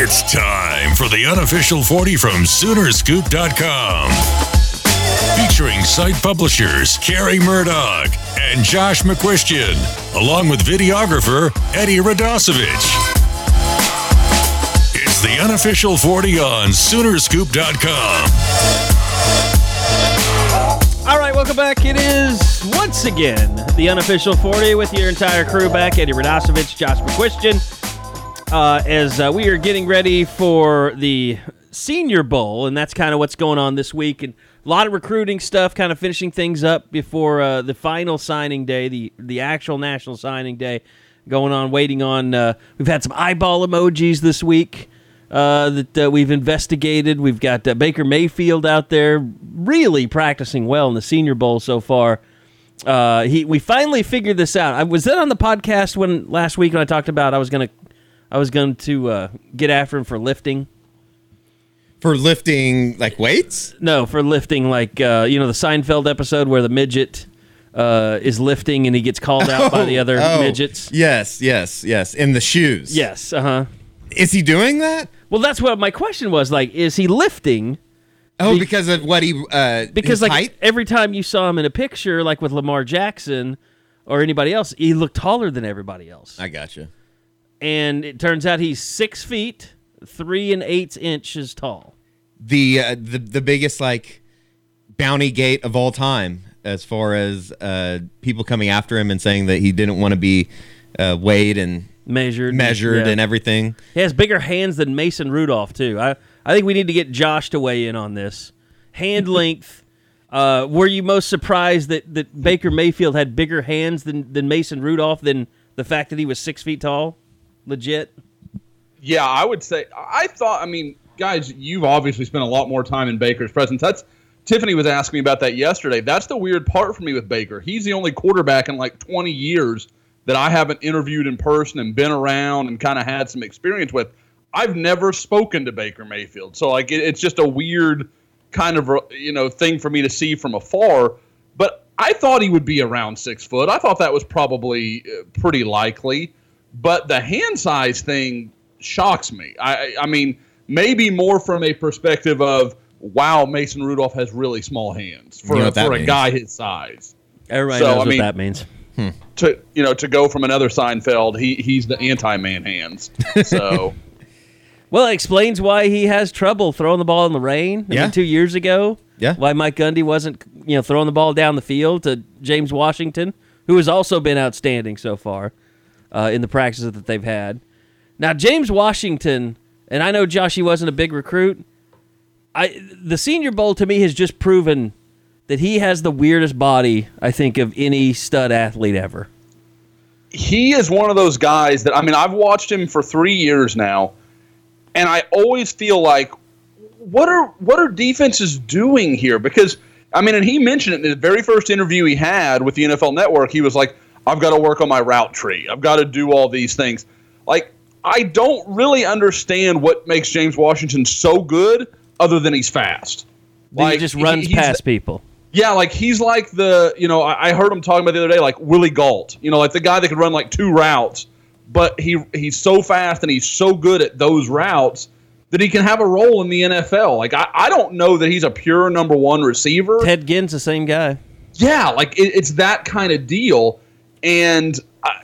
It's time for the unofficial 40 from Soonerscoop.com. Featuring site publishers Carey Murdock and Josh McCuistion, along with videographer Eddie Radosevich. The unofficial 40 on Soonerscoop.com. All right, welcome back. It is once again the unofficial 40 with your entire crew back. Eddie Radosevich, Josh McCuistion. Uh, as uh, we are getting ready for the Senior Bowl, and that's kind of what's going on this week. And a lot of recruiting stuff, kind of finishing things up before uh, the final signing day, the the actual national signing day going on. Waiting on. Uh, we've had some eyeball emojis this week uh, that uh, we've investigated. We've got uh, Baker Mayfield out there really practicing well in the Senior Bowl so far. Uh, he we finally figured this out. I was that on the podcast when last week when I talked about I was gonna I was going to uh, get after him for lifting. For lifting like weights? No, for lifting like uh, you know the Seinfeld episode where the midget uh, is lifting and he gets called out by the other Oh, midgets. Yes, yes, yes. In the shoes. Yes, uh huh. Is he doing that? Well, that's what my question was. Like, is he lifting? Oh, Be- because of what he uh Because like height? every time you saw him in a picture, like with Lamar Jackson or anybody else, he looked taller than everybody else. I gotcha. and it turns out he's six feet three and eight inches tall. The uh, the the biggest like bounty gate of all time as far as uh people coming after him and saying that he didn't want to be uh weighed and Measured, measured yeah. and everything. He has bigger hands than Mason Rudolph too. I I think we need to get Josh to weigh in on this. Hand length. Uh, were you most surprised that, that Baker Mayfield had bigger hands than, than Mason Rudolph than the fact that he was six feet tall? Legit. Yeah, I would say I thought. I mean, guys, you've obviously spent a lot more time in Baker's presence. That's Tiffany was asking me about that yesterday. That's the weird part for me with Baker. He's the only quarterback in like 20 years that I haven't interviewed in person and been around and kind of had some experience with. I've never spoken to Baker Mayfield, so like it, it's just a weird kind of you know thing for me to see from afar. But I thought he would be around six foot. I thought that was probably uh, pretty likely. But the hand size thing shocks me. I, I mean, maybe more from a perspective of wow, Mason Rudolph has really small hands for, You know for a means. guy his size. Everybody So, knows I what mean- that means. To you know, to go from another Seinfeld, he he's the anti-man hands. So Well, it explains why he has trouble throwing the ball in the rain. I Yeah. mean, two years ago. Yeah. Why Mike Gundy wasn't, you know, throwing the ball down the field to James Washington, who has also been outstanding so far uh, in the practices that they've had. Now, James Washington, and I know Josh, he wasn't a big recruit. I the Senior Bowl to me has just proven that he has the weirdest body I think of any stud athlete ever. he is one of those guys that I mean I've watched him for three years now, and I always feel like what are what are defenses doing here? Because I mean, and he mentioned it in the very first interview he had with the NFL Network. He was like, "I've got to work on my route tree. I've got to do all these things." Like I don't really understand what makes James Washington so good, other than he's fast. Like, he just runs he's- past people. Yeah, like he's like the you know I, I heard him talking about the other day like Willie Gault, you know, like the guy that could run like two routes, but he he's so fast and he's so good at those routes that he can have a role in the NFL. Like I, I don't know that he's a pure number one receiver. Ted Ginn's the same guy. Yeah, like it, it's that kind of deal, and I,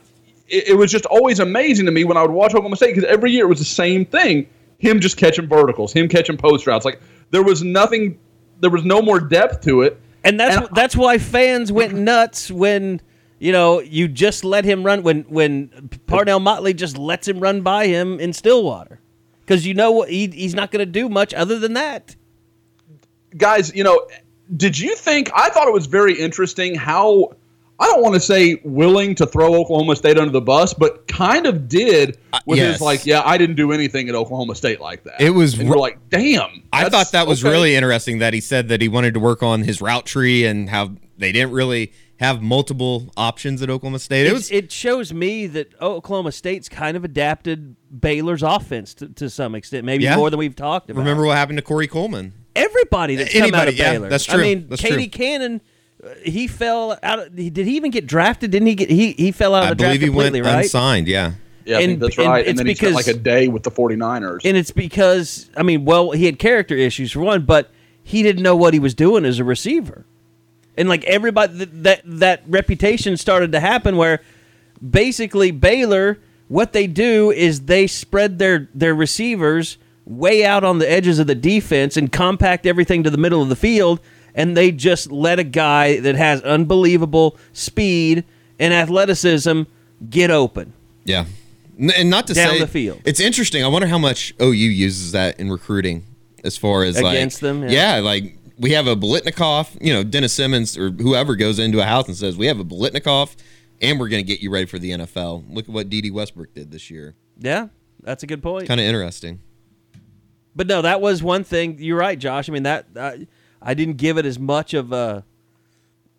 it, it was just always amazing to me when I would watch Oklahoma State because every year it was the same thing: him just catching verticals, him catching post routes. Like there was nothing, there was no more depth to it. And that's And that's why fans went nuts when you know you just let him run when when Parnell Motley just lets him run by him in Stillwater because you know what he, he's not going to do much other than that. guys, you know, did you think? I thought it was very interesting how I don't want to say willing to throw Oklahoma State under the bus, but kind of did with yes. his like, yeah, I didn't do anything at Oklahoma State like that. It was and r- we're like, damn. I thought that was okay. really interesting that he said that he wanted to work on his route tree and how they didn't really have multiple options at Oklahoma State. It It, was it shows me that Oklahoma State's kind of adapted Baylor's offense to, to some extent, maybe Yeah. more than we've talked about. remember what happened to Corey Coleman. everybody that's come out of yeah, Baylor. that's true. I mean, That's KD true. Cannon, uh, he fell out. Of, he- did he even get drafted? Didn't he get? He he fell out of I the draft believe he went completely, right? unsigned. Yeah, Yeah, I think and- that's and right. it's And, then he spent like a day with the 49ers. And it's because I mean, well, he had character issues for one, but he didn't know what he was doing as a receiver, and like everybody that that, that reputation started to happen where basically Baylor, what they do is they spread their their receivers way out on the edges of the defense and compact everything to the middle of the field, and they just let a guy that has unbelievable speed and athleticism get open. yeah. And not to Down say the field. it's interesting. I wonder how much OU uses that in recruiting, as far as like- Against them, yeah. Yeah. like we have a Biletnikoff. You know, Dennis Simmons or whoever goes into a house and says we have a Biletnikoff, and we're going to get you ready for the NFL. Look at what Dede Westbrook did this year. Yeah, that's a good point. Kind of interesting. But no, that was one thing. You're right, Josh. I mean that uh, I didn't give it as much of a,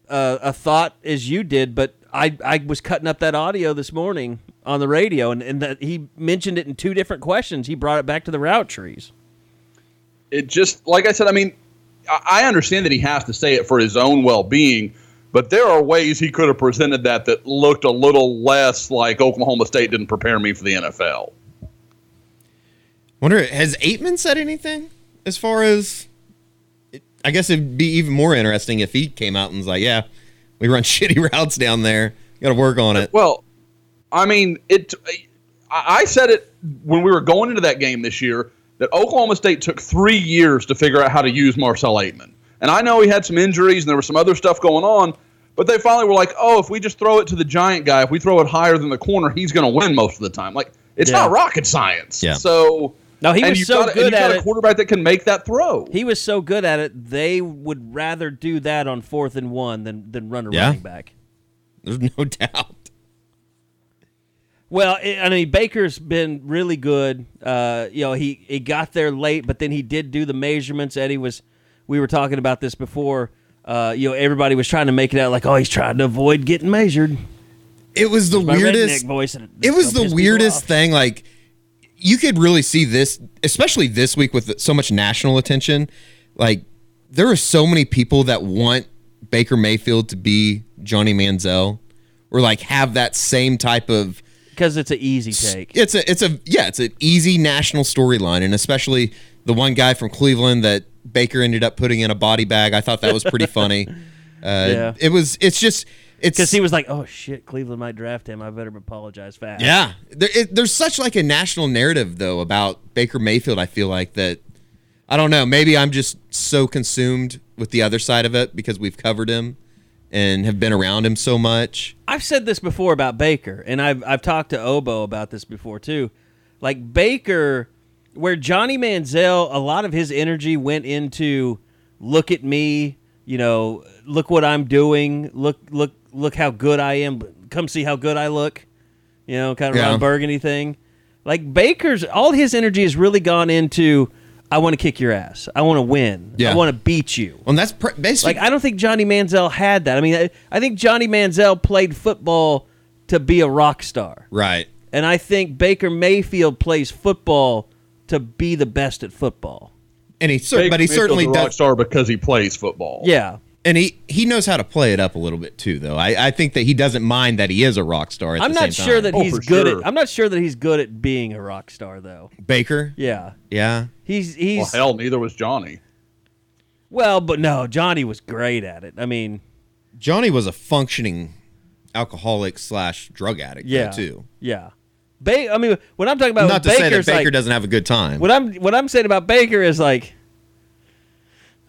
a a thought as you did, but I I was cutting up that audio this morning on the radio, and and that he mentioned it in two different questions. He brought it back to the route trees. it just like I said, I mean, I I understand that he has to say it for his own well being, but there are ways he could have presented that that looked a little less like Oklahoma State didn't prepare me for the NFL. Wonder has Ateman said anything as far as? I guess it'd be even more interesting if he came out and was like, "Yeah, we run shitty routes down there. Got to work on it." Well, I mean, it. I I said it when we were going into that game this year that Oklahoma State took three years to figure out how to use Marcel Ateman, and I know he had some injuries and there was some other stuff going on. But they finally were like, "Oh, if we just throw it to the giant guy, if we throw it higher than the corner, he's going to win most of the time." Like it's Yeah. not rocket science. Yeah. So No, he and was so got, and good you've got at a it. quarterback that can make that throw. He was so good at it. They would rather do that on fourth and one than than run a Yeah. running back. There's no doubt. Well, I I mean, Baker's been really good. Uh, you know, he, he got there late, but then he did do the measurements. Eddie was, we were talking about this before. Uh, you know, everybody was trying to make it out like, oh, he's trying to avoid getting measured. It was the weirdest. voice. It was the weirdest thing. Like you could really see this, especially this week with so much national attention. Like there are so many people that want Baker Mayfield to be Johnny Manziel, or like have that same type of because it's an easy take. it's a it's a yeah it's an easy national storyline and especially the one guy from cleveland that baker ended up putting in a body bag i thought that was pretty funny uh Yeah. it was it's just it's Because he was like, oh shit, Cleveland might draft him. I better apologize fast. yeah there, it, there's such like a national narrative though about baker mayfield i feel like that i don't know maybe i'm just so consumed with the other side of it because we've covered him and have been around him so much I've said this before about Baker, and I've I've talked to Obo about this before too. Like Baker, where Johnny Manziel, a lot of his energy went into look at me, you know, look what I'm doing, look look look how good I am, come see how good I look, you know, kind of Yeah. Ron Burgundy thing. Like Baker's, all his energy has really gone into I want to kick your ass, I want to win, Yeah. I want to beat you. well and that's pr- basically Like I don't think Johnny Manziel had that. I mean, I, I think Johnny Manziel played football to be a rock star, right and I think Baker Mayfield plays football to be the best at football. and he cer- but he Mayfield's certainly a rock does star because he plays football. Yeah, and he he knows how to play it up a little bit too though i, I think that he doesn't mind that he is a rock star at I'm the not same sure time. that Oh, he's for good sure. at. I'm not sure that he's good at being a rock star though. baker Yeah, yeah he's Well, he's hell, neither was Johnny. well, but no, Johnny was great at it. I mean, johnny was a functioning alcoholic slash drug addict though, yeah, too yeah. Ba- I mean, when I'm talking about not to Baker's say that baker like, doesn't have a good time What I'm what I'm saying about Baker is like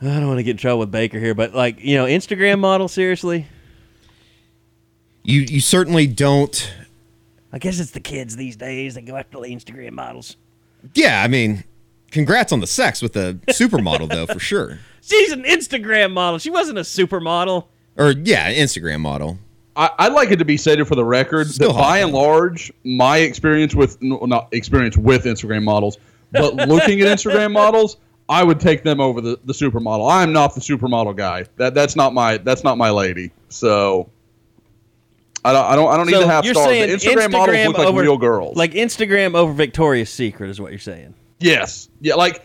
I don't want to get in trouble with Baker here, but like you know, Instagram model. Seriously, You you certainly don't. I guess it's the kids these days that go after the Instagram models. Yeah, I mean, congrats on the sex with the supermodel though, for sure. She's an Instagram model. She wasn't a supermodel. Or yeah, Instagram model. I, I'd like it to be stated for the record Still that by hot, and large, my experience with not experience with Instagram models, but looking at Instagram models, I would take them over the, the supermodel. I'm not the supermodel guy. That that's not my that's not my lady. So I don't I don't I don't need So to have you're stars. saying The Instagram, models look like over, real girls. like Instagram over Victoria's Secret is what you're saying. yes, yeah, like.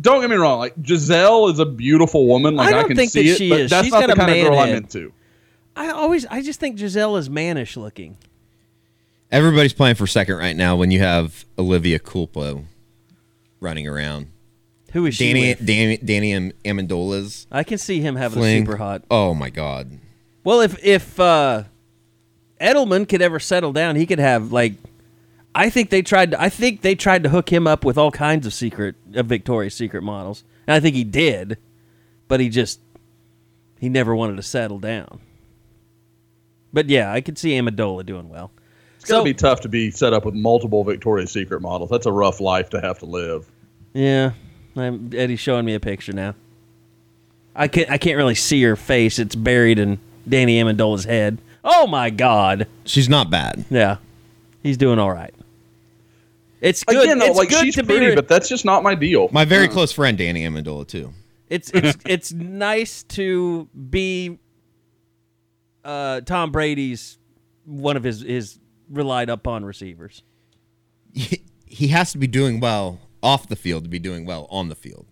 Don't get me wrong. Like Gisele is a beautiful woman. Like I don't can think see that it, she but is. that's She's not got the a kind of man girl I'm into. I always, I just think Gisele is mannish looking. Everybody's playing for second right now when you have Olivia Culpo running around. Who is she? Danny with? Danny, Danny Am- Amendola's I can see him having fling. a super hot. Oh my god. Well, if if uh, Edelman could ever settle down, he could have like. I think they tried. To, I think they tried to hook him up with all kinds of secret of Victoria's Secret models, and I think he did, but he just he never wanted to settle down. But yeah, I could see Amendola doing well. It's gonna be tough to be set up with multiple Victoria's Secret models. That's a rough life to have to live. Yeah, I'm, Eddie's showing me a picture now. I can't. I can't really see her face. It's buried in Danny Amendola's head. Oh my God! She's not bad. Yeah, he's doing all right. It's good. Again, though, it's like good she's to pretty, be. re- but that's just not my deal. My very close friend Danny Amendola too. it's it's it's nice to be uh, Tom Brady's one of his his relied upon receivers. He, he has to be doing well off the field to be doing well on the field.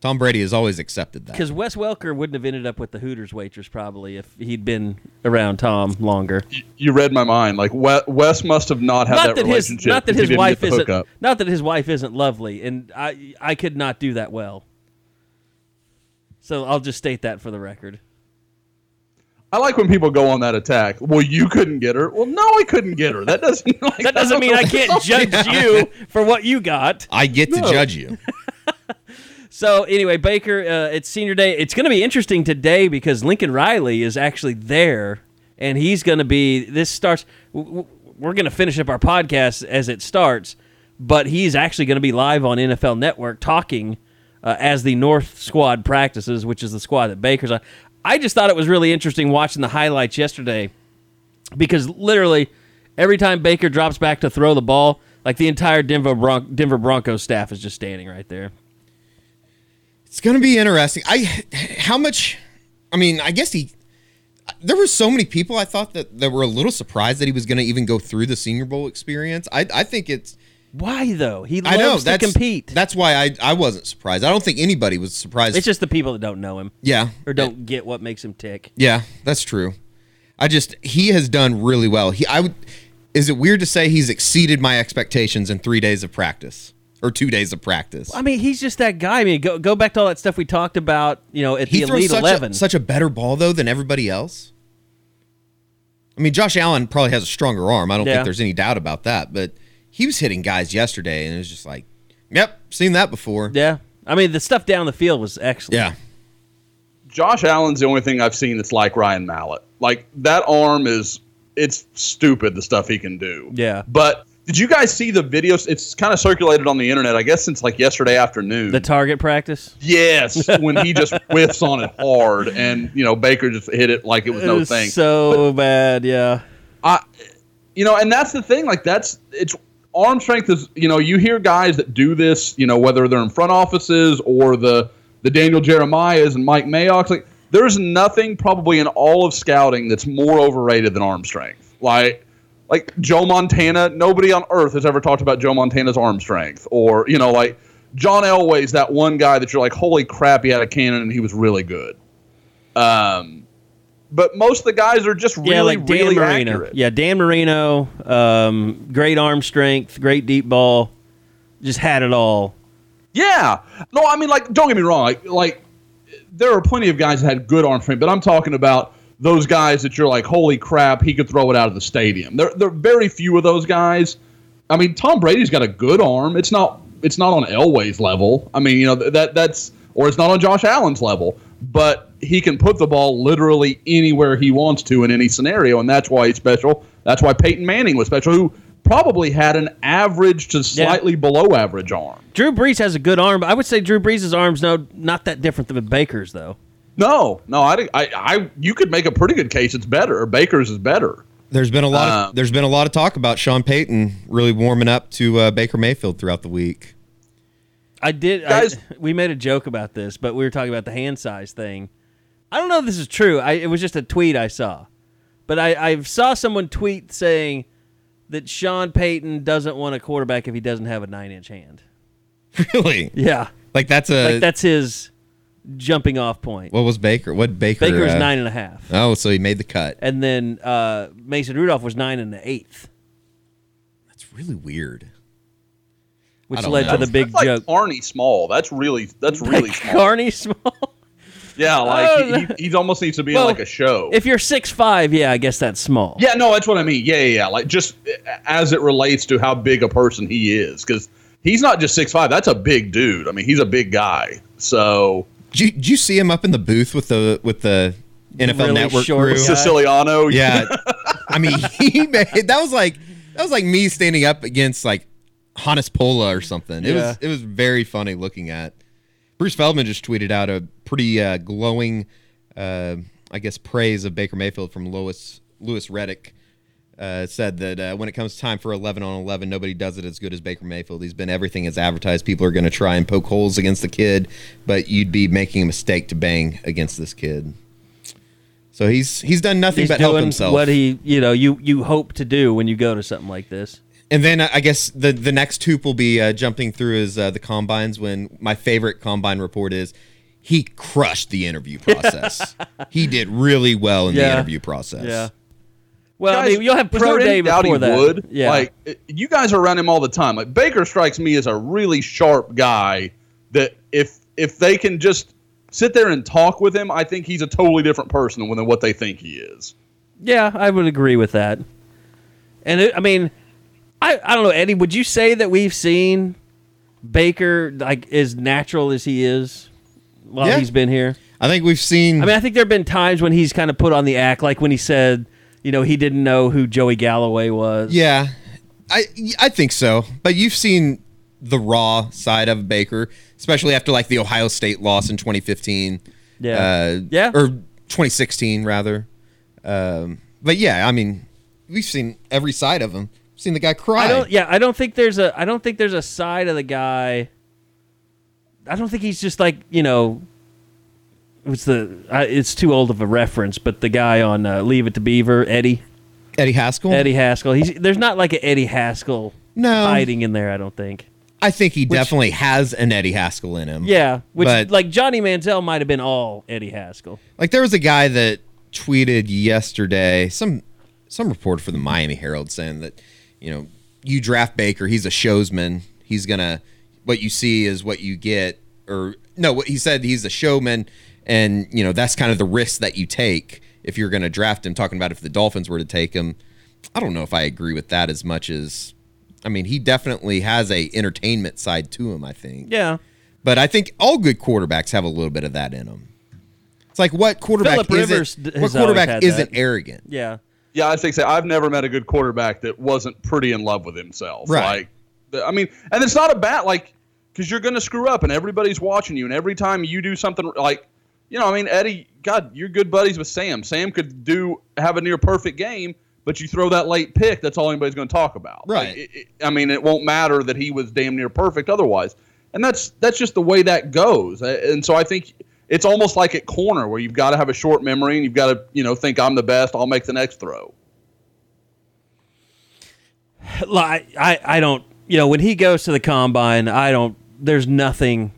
Tom Brady has always accepted that. Because Wes Welker wouldn't have ended up with the Hooters waitress probably if he'd been around Tom longer. You read my mind. Like Wes must have not had not that, that his relationship. not that his wife isn't hookup. not that his wife isn't lovely, and I I could not do that well. So I'll just state that for the record. I like when people go on that attack. Well, you couldn't get her. Well, no, I couldn't get her. That doesn't. Like, That doesn't mean I can't judge you for what you got. I get to judge you. So anyway, Baker, uh, it's senior day. It's going to be interesting today because Lincoln Riley is actually there, and he's going to be. This starts. w- w- We're going to finish up our podcast as it starts, but he's actually going to be live on NFL Network talking uh, as the North squad practices, which is the squad that Baker's on. I just thought it was really interesting watching the highlights yesterday because literally every time Baker drops back to throw the ball, like the entire Denver Bron- Denver Broncos staff is just standing right there. It's going to be interesting. I how much I mean, I guess he there were so many people I thought that, that were a little surprised that he was going to even go through the Senior Bowl experience. I I think it's Why though? He loves I know to that's compete. That's why I I wasn't surprised. I don't think anybody was surprised. it's just the people that don't know him yeah. or don't get what makes him tick. Yeah, that's true. I just he has done really well. He I would is it weird to say he's exceeded my expectations in 3 days of practice or 2 days of practice? I mean, he's just that guy. I mean, go go back to all that stuff we talked about. You know, at He the throws Elite such Eleven. a, such a better ball though than everybody else. I mean, Josh Allen probably has a stronger arm. I don't Yeah. think there's any doubt about that, but he was hitting guys yesterday and it was just like, "Yep, seen that before." yeah, I mean, the stuff down the field was excellent. Yeah. Josh Allen's the only thing I've seen that's like Ryan Mallett. Like that arm is it's stupid the stuff he can do. Yeah. But did you guys see the videos? It's kind of circulated on the internet, I guess, since like yesterday afternoon. The target practice. yes, when he just whiffs on it hard, and you know Baker just hit it like it was It no was thing. so bad. Yeah. I, you know, and that's the thing. Like that's it's arm strength is. You know, you hear guys that do this. You know, whether they're in front offices or the the Daniel Jeremiahs and Mike Mayock's. Like there's nothing probably in all of scouting that's more overrated than arm strength. Like like Joe Montana. Nobody on earth has ever talked about Joe Montana's arm strength, or you know, like John Elway's that one guy that you're like, holy crap, he had a cannon and he was really good. Um. But most of the guys are just really, yeah, like Dan really Marino. accurate. Yeah, Dan Marino. Um, great arm strength, great deep ball. Just had it all. Yeah. No, I mean, like, don't get me wrong. Like, like, there are plenty of guys that had good arm strength, but I'm talking about those guys that you're like, holy crap, he could throw it out of the stadium. There, there are very few of those guys. I mean, Tom Brady's got a good arm. It's not, it's not on Elway's level. I mean, you know, that that's or it's not on Josh Allen's level, but he can put the ball literally anywhere he wants to in any scenario, and that's why he's special. That's why Peyton Manning was special, who probably had an average to slightly below average arm. Drew Brees has a good arm. but I would say Drew Brees' arm's no not that different than Baker's though. No, no, I, I, I, you could make a pretty good case it's better. Baker's is better. There's been a lot. Uh, of, there's been a lot of talk about Sean Payton really warming up to uh, Baker Mayfield throughout the week. I did. Guys- I, we made a joke about this, but we were talking about the hand size thing. I don't know if this is true. I, it was just a tweet I saw, but I, I saw someone tweet saying that Sean Payton doesn't want a quarterback if he doesn't have a nine inch hand. Really? Yeah, Like that's a. like that's his jumping off point. what was Baker? What Baker? Baker was uh, nine and a half, Oh, so he made the cut. and then uh, Mason Rudolph was nine and an eighth, That's really weird. which led know. to the big that's like joke. Carney small. That's really that's really small. Carney small. Yeah, oh, like Oh, he, he, he almost needs to be Well, in like a show. If you're six five, yeah, I guess that's small. yeah, no, that's what I mean. Yeah, yeah, yeah. Like just as it relates to how big a person he is, because he's not just six five. That's a big dude. I mean, he's a big guy. So Did you, did you see him up in the booth with the with the NFL Really Network short crew? Siciliano. Yeah, I mean, he made that was like that was like me standing up against like Hannes Pola or something. It Yeah. was it was very funny looking at. Bruce Feldman just tweeted out a pretty uh, glowing, uh, I guess, praise of Baker Mayfield from Louis Louis Riddick. Uh, said that uh, when it comes time for 11 on 11, nobody does it as good as Baker Mayfield. He's been everything as advertised. People are going to try and poke holes against the kid, but you'd be making a mistake to bang against this kid. So he's he's done nothing He's but help himself. what he, you know, you you hope to do when you go to something like this. And then uh, I guess the the next hoop will be uh, jumping through is uh, the combines. When my favorite combine report is he crushed the interview process. he did really well in the interview process. Yeah. Well, I mean, you'll have pro day doubt he before that. Would? Yeah. Like you guys are around him all the time. Like Baker strikes me as a really sharp guy. That if if they can just sit there and talk with him, I think he's a totally different person than what they think he is. yeah, I would agree with that. And it, I mean, I I don't know, Eddie. Would you say that we've seen Baker like as natural as he is while Yeah. he's been here? I think we've seen. I mean, I think there have been times when he's kind of put on the act, like when he said, you know, he didn't know who Joey Galloway was. yeah, I I think so. But you've seen the raw side of Baker, especially after like the Ohio State loss in 2015. Yeah. Uh, Yeah. Or 2016 rather. Um, but yeah, I mean, we've seen every side of him. Seen the guy cry. I don't. Yeah, I don't think there's a. I don't think there's a side of the guy. I don't think he's just like you know. What's the? I, it's too old of a reference, but the guy on uh, Leave It to Beaver, Eddie, Eddie Haskell. Eddie Haskell. He's there's not like an Eddie Haskell No. hiding in there. I don't think. I think he definitely has an Eddie Haskell in him. Yeah, which But- like Johnny Manziel might have been all Eddie Haskell. Like there was a guy that tweeted yesterday, some some reporter for the Miami Herald saying that, you know, you draft Baker, he's a showsman. He's gonna what you see is what you get. Or no, what he said he's a showman and you know, that's kind of the risk that you take if you're gonna draft him, talking about if the Dolphins were to take him. I don't know if I agree with that as much as I mean, he definitely has a entertainment side to him, I think. Yeah, But I think all good quarterbacks have a little bit of that in them. It's like what quarterback Phillip isn't what quarterback isn't that. arrogant. yeah. Yeah, I think so. I've never met a good quarterback that wasn't pretty in love with himself. Right. Like, I mean, and it's not a bad like because you're going to screw up and everybody's watching you, and every time you do something like, you know, I mean, Eddie, God, you're good buddies with Sam. Sam could do have a near perfect game, but you throw that late pick, that's all anybody's going to talk about. Right. Like, it- it- I mean, it won't matter that he was damn near perfect otherwise, and that's that's just the way that goes. And so I think. It's almost like at corner where you've got to have a short memory and you've got to, you know, think I'm the best. I'll make the next throw. Like I, I don't you know when he goes to the combine I don't there's nothing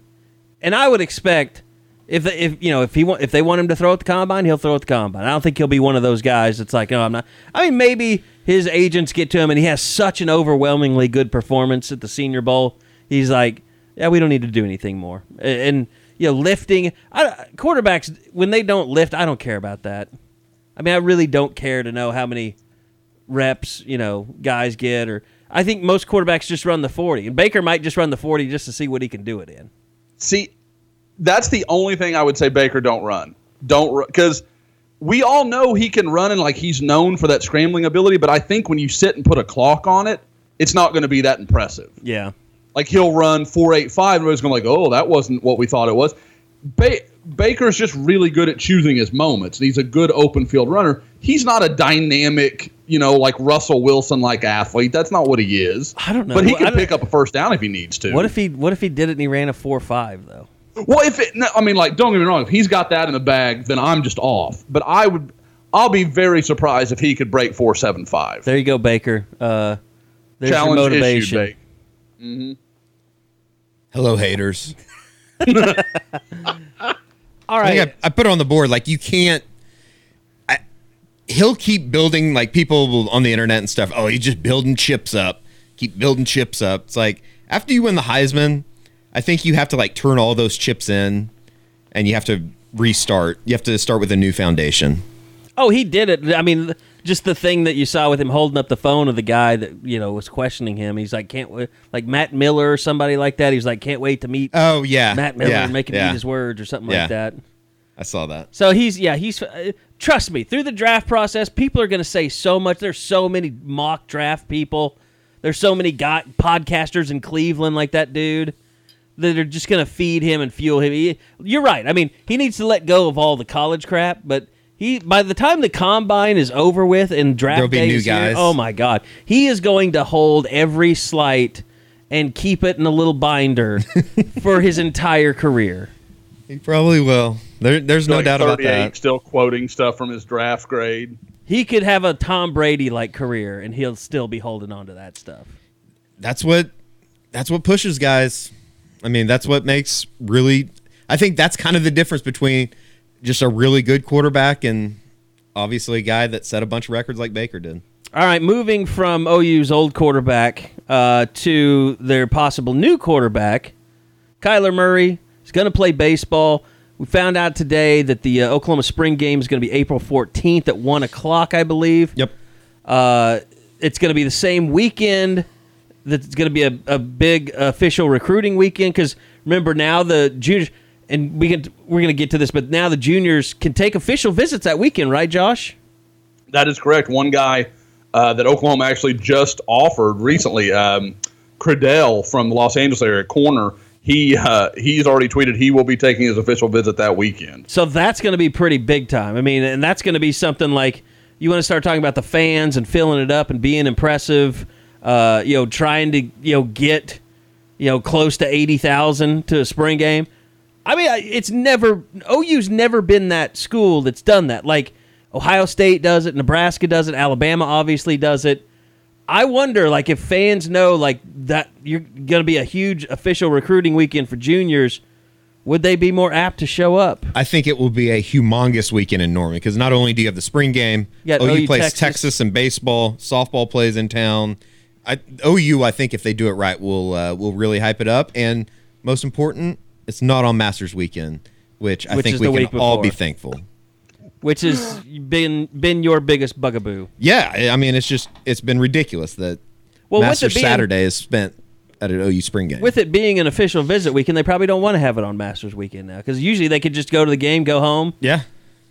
and I would expect if if you know if he want if they want him to throw at the combine he'll throw at the combine I don't think he'll be one of those guys that's like no I'm not I mean maybe his agents get to him and he has such an overwhelmingly good performance at the Senior Bowl he's like yeah we don't need to do anything more and you know lifting I, quarterbacks when they don't lift I don't care about that I mean I really don't care to know how many reps, you know, guys get or I think most quarterbacks just run the 40. And Baker might just run the 40 just to see what he can do it in. See, that's the only thing I would say Baker don't run. Don't because we all know he can run and like he's known for that scrambling ability. But I think when you sit and put a clock on it, it's not going to be that impressive. Yeah. Like he'll run four eight five, and everybody's going to like, oh, that wasn't what we thought it was. Ba- Baker's just really good at choosing his moments, and he's a good open field runner. He's not a dynamic, you know, like Russell Wilson like athlete. That's not what he is. I don't know. but he can pick up a first down if he needs to. What if he What if he did it and he ran a four five though? Well, if it, no, I mean, like, don't get me wrong. If he's got that in the bag, then I'm just off. But I would, I'll be very surprised if he could break four seven five. There you go, Baker. Uh, there's your Challenge motivation. issued, Bake. Hello, haters. All right. I think I, I put it on the board. Like you can't. I, he'll keep building. Like people on the internet and stuff. Oh, he's just building chips up. Keep building chips up. It's like after you win the Heisman, I think you have to like turn all those chips in, and you have to restart. You have to start with a new foundation. Oh, he did it. I mean, just the thing that you saw with him holding up the phone of the guy that you know was questioning him. He's like, can't wait, like Matt Miller or somebody like that. He's like, can't wait to meet Oh yeah, Matt Miller yeah, and make him yeah. eat his words or something Yeah. like that. I saw that. So he's yeah he's uh, trust me through the draft process people are going to say so much. There's so many mock draft people. There's so many guy podcasters in Cleveland like that dude that are just going to feed him and fuel him. He- you're right. I mean he needs to let go of all the college crap, but. He, by the time the combine is over with and draft There'll be day new is here, guys. oh my god, he is going to hold every slight and keep it in a little binder for his entire career. He probably will. There, there's no Like doubt about 38, that. Still quoting stuff from his draft grade. He could have a Tom Brady like career, and he'll still be holding on to that stuff. That's what. That's what pushes guys. I mean, that's what makes really. I think that's kind of the difference between just a really good quarterback and obviously a guy that set a bunch of records like Baker did. All right, moving from OU's old quarterback uh, to their possible new quarterback, Kyler Murray is going to play baseball. We found out today that the uh, Oklahoma spring game is going to be April 14th at 1 o'clock, I believe. Yep. Uh, it's going to be the same weekend. That's going to be a, a big official recruiting weekend because remember now the juniors and we can we're going to get to this, but now the juniors can take official visits that weekend, right, Josh? That is correct. One guy uh, that Oklahoma actually just offered recently, um, Credell from the Los Angeles area, corner. He uh, he's already tweeted he will be taking his official visit that weekend. So that's going to be pretty big time. I mean, and that's going to be something like you want to start talking about the fans and filling it up and being impressive. Uh, you know, trying to you know get you know close to eighty thousand to a spring game. I mean, it's never OU's never been that school that's done that. Like Ohio State does it, Nebraska does it, Alabama obviously does it. I wonder, like, if fans know like that you're going to be a huge official recruiting weekend for juniors, would they be more apt to show up? I think it will be a humongous weekend in Norman because not only do you have the spring game, OU, OU plays Texas. Texas. and baseball, softball plays in town. I, OU, I think if they do it right, will uh, will really hype it up. And most important, it's not on Masters weekend, which I Which think is we the can week all be before. thankful. which has been been your biggest bugaboo. Yeah, I- I mean, it's just it's been ridiculous that Well, with Masters it being- Saturday is spent at an OU spring game. With it being an official visit weekend, they probably don't want to have it on Masters weekend now because usually they could just go to the game, go home, yeah,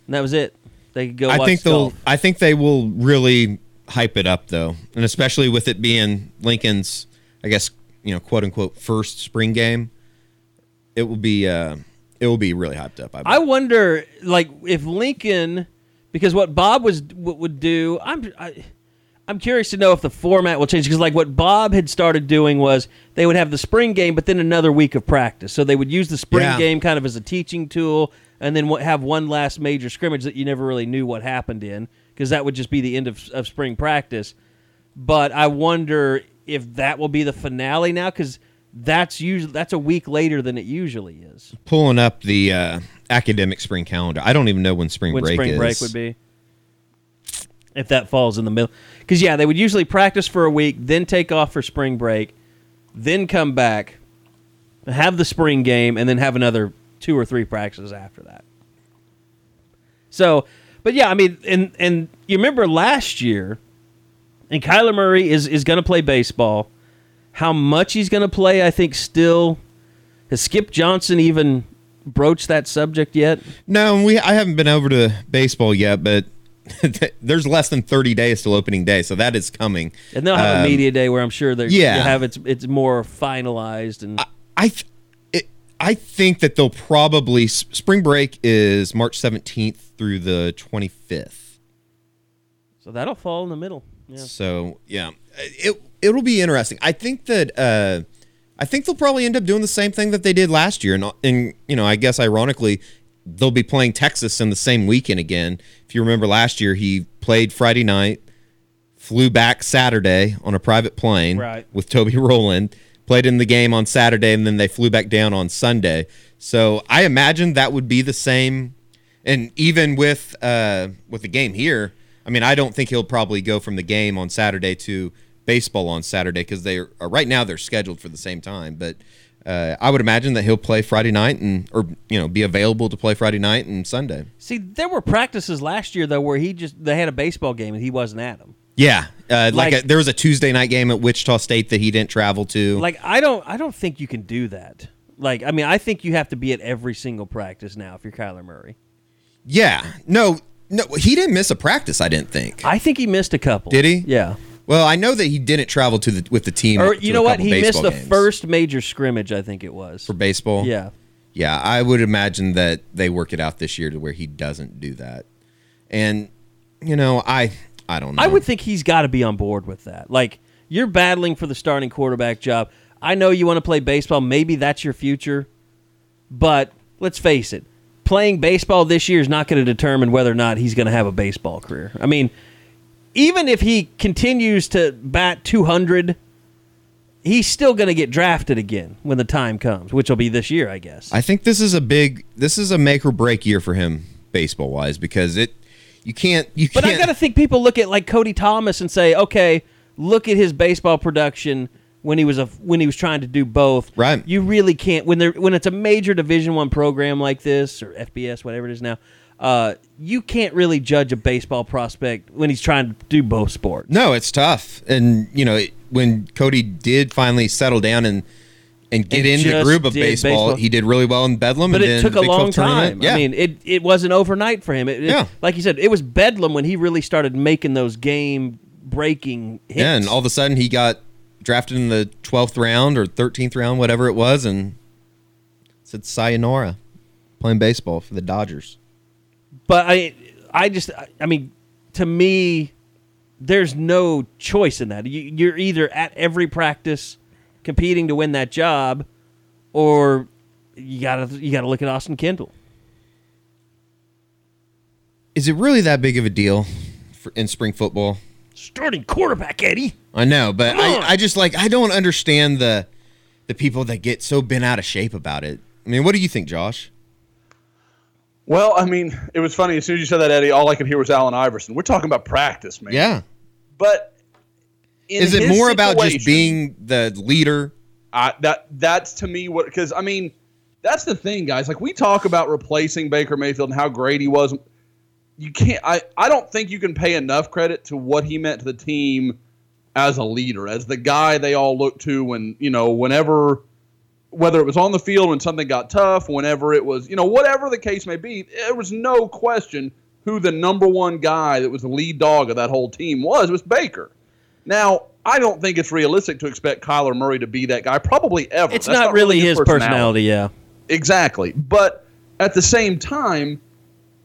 and that was it. They could go. I watch think they'll. golf. I think they will really hype it up though, and especially with it being Lincoln's, I guess you know, quote unquote, first spring game. It will be. Uh, it will be really hyped up. I, I wonder, like, if Lincoln, because what Bob was what would do, I'm I, I'm curious to know if the format will change because, like, what Bob had started doing was they would have the spring game, but then another week of practice. So they would use the spring Yeah. game kind of as a teaching tool, and then have one last major scrimmage that you never really knew what happened in because that would just be the end of, of spring practice. But I wonder if that will be the finale now because that's usually that's a week later than it usually is. pulling up the uh, academic spring calendar. I don't even know when spring when break spring is. break would be. If that falls in the middle, because yeah, they would usually practice for a week, then take off for spring break, then come back, have the spring game, and then have another two or three practices after that. So, but yeah, I mean, and and you remember last year, and Kyler Murray is is going to play baseball. How much he's going to play, I think, still has Skip Johnson even broached that subject yet? No, we I haven't been over to baseball yet, but there's less than 30 days till opening day, so that is coming. And they'll have a Um, media day where I'm sure they're yeah. you have it's it's more finalized and I th- it, I think that they'll probably spring break is March 17th through the 25th. so that'll fall in the middle. Yeah. So yeah, it it'll be interesting. I think that uh, I think they'll probably end up doing the same thing that they did last year, and and you know I guess ironically they'll be playing Texas in the same weekend again. If you remember last year, he played Friday night, flew back Saturday on a private plane Right. with Toby Rowland, played in the game on Saturday, and then they flew back down on Sunday. So I imagine that would be the same. And even with uh, with the game here, I mean, I don't think he'll probably go from the game on Saturday to baseball on Saturday because they are right now they're scheduled for the same time. But uh, I would imagine that he'll play Friday night and or you know be available to play Friday night and Sunday. See, there were practices last year though where he just they had a baseball game and he wasn't at them. Yeah, uh, like, Like- a, there was a Tuesday night game at Wichita State that he didn't travel to. Like I don't I don't think you can do that. Like I mean I think you have to be at every single practice now if you're Kyler Murray. yeah, no, no, he didn't miss a practice. I didn't think. I think he missed a couple. Did he? Yeah. Well, I know that he didn't travel to the with the team. Or you know what? He missed the games. first major scrimmage. I think it was. for baseball. Yeah. Yeah, I would imagine that they work it out this year to where he doesn't do that. And you know, I I don't know. I would think he's got to be on board with that. Like you're battling for the starting quarterback job. I know you want to play baseball. Maybe that's your future, but let's face it. Playing baseball this year is not going to determine whether or not he's going to have a baseball career. I mean, even if he continues to bat 200, he's still going to get drafted again when the time comes, which will be this year, I guess. I think this is a big this is a make or break year for him baseball wise because it you can't you But can't I got to think people look at like Cody Thomas and say, okay, look at his baseball production when he was a when he was trying to do both. Right. You really can't when there when it's a major Division One program like this or FBS, whatever it is now. Uh, you can't really judge a baseball prospect when he's trying to do both sports. No, it's tough. And you know, it, when Cody did finally settle down and and get And into the groove of baseball, baseball. he did really well in Bedlam. But and it then took a long time. Yeah. I mean, it it wasn't overnight for him. It, it- Yeah. like you said, it was bedlam when he really started making those game breaking hits. yeah, and all of a sudden he got drafted in the twelfth round or thirteenth round, whatever it was, and said sayonara, playing baseball for the Dodgers. But I, I just, I mean, to me, there's no choice in that. You, you're either at every practice competing to win that job, or you gotta you gotta look at Austin Kendall. Is it really that big of a deal for, in spring football? Starting quarterback, Eddie. I know, but I, I just like I don't understand the the people that get so bent out of shape about it. I mean, what do you think, Josh? Well, I mean, it was funny. As soon as you said that, Eddie, all I could hear was Allen Iverson. We're talking about practice, man. Yeah. But Is it more about just being the leader? I, that that's to me what because I mean that's the thing, guys. Like we talk about replacing Baker Mayfield and how great he was. You can't. I I don't think you can pay enough credit to what he meant to the team as a leader, as the guy they all look to when you know whenever. Whether it was on the field when something got tough, whenever it was, you know, whatever the case may be, there was no question who the number one guy that was the lead dog of that whole team was was Baker. Now, I don't think it's realistic to expect Kyler Murray to be that guy, probably ever. It's That's not, really his personality. Yeah. Exactly. But at the same time,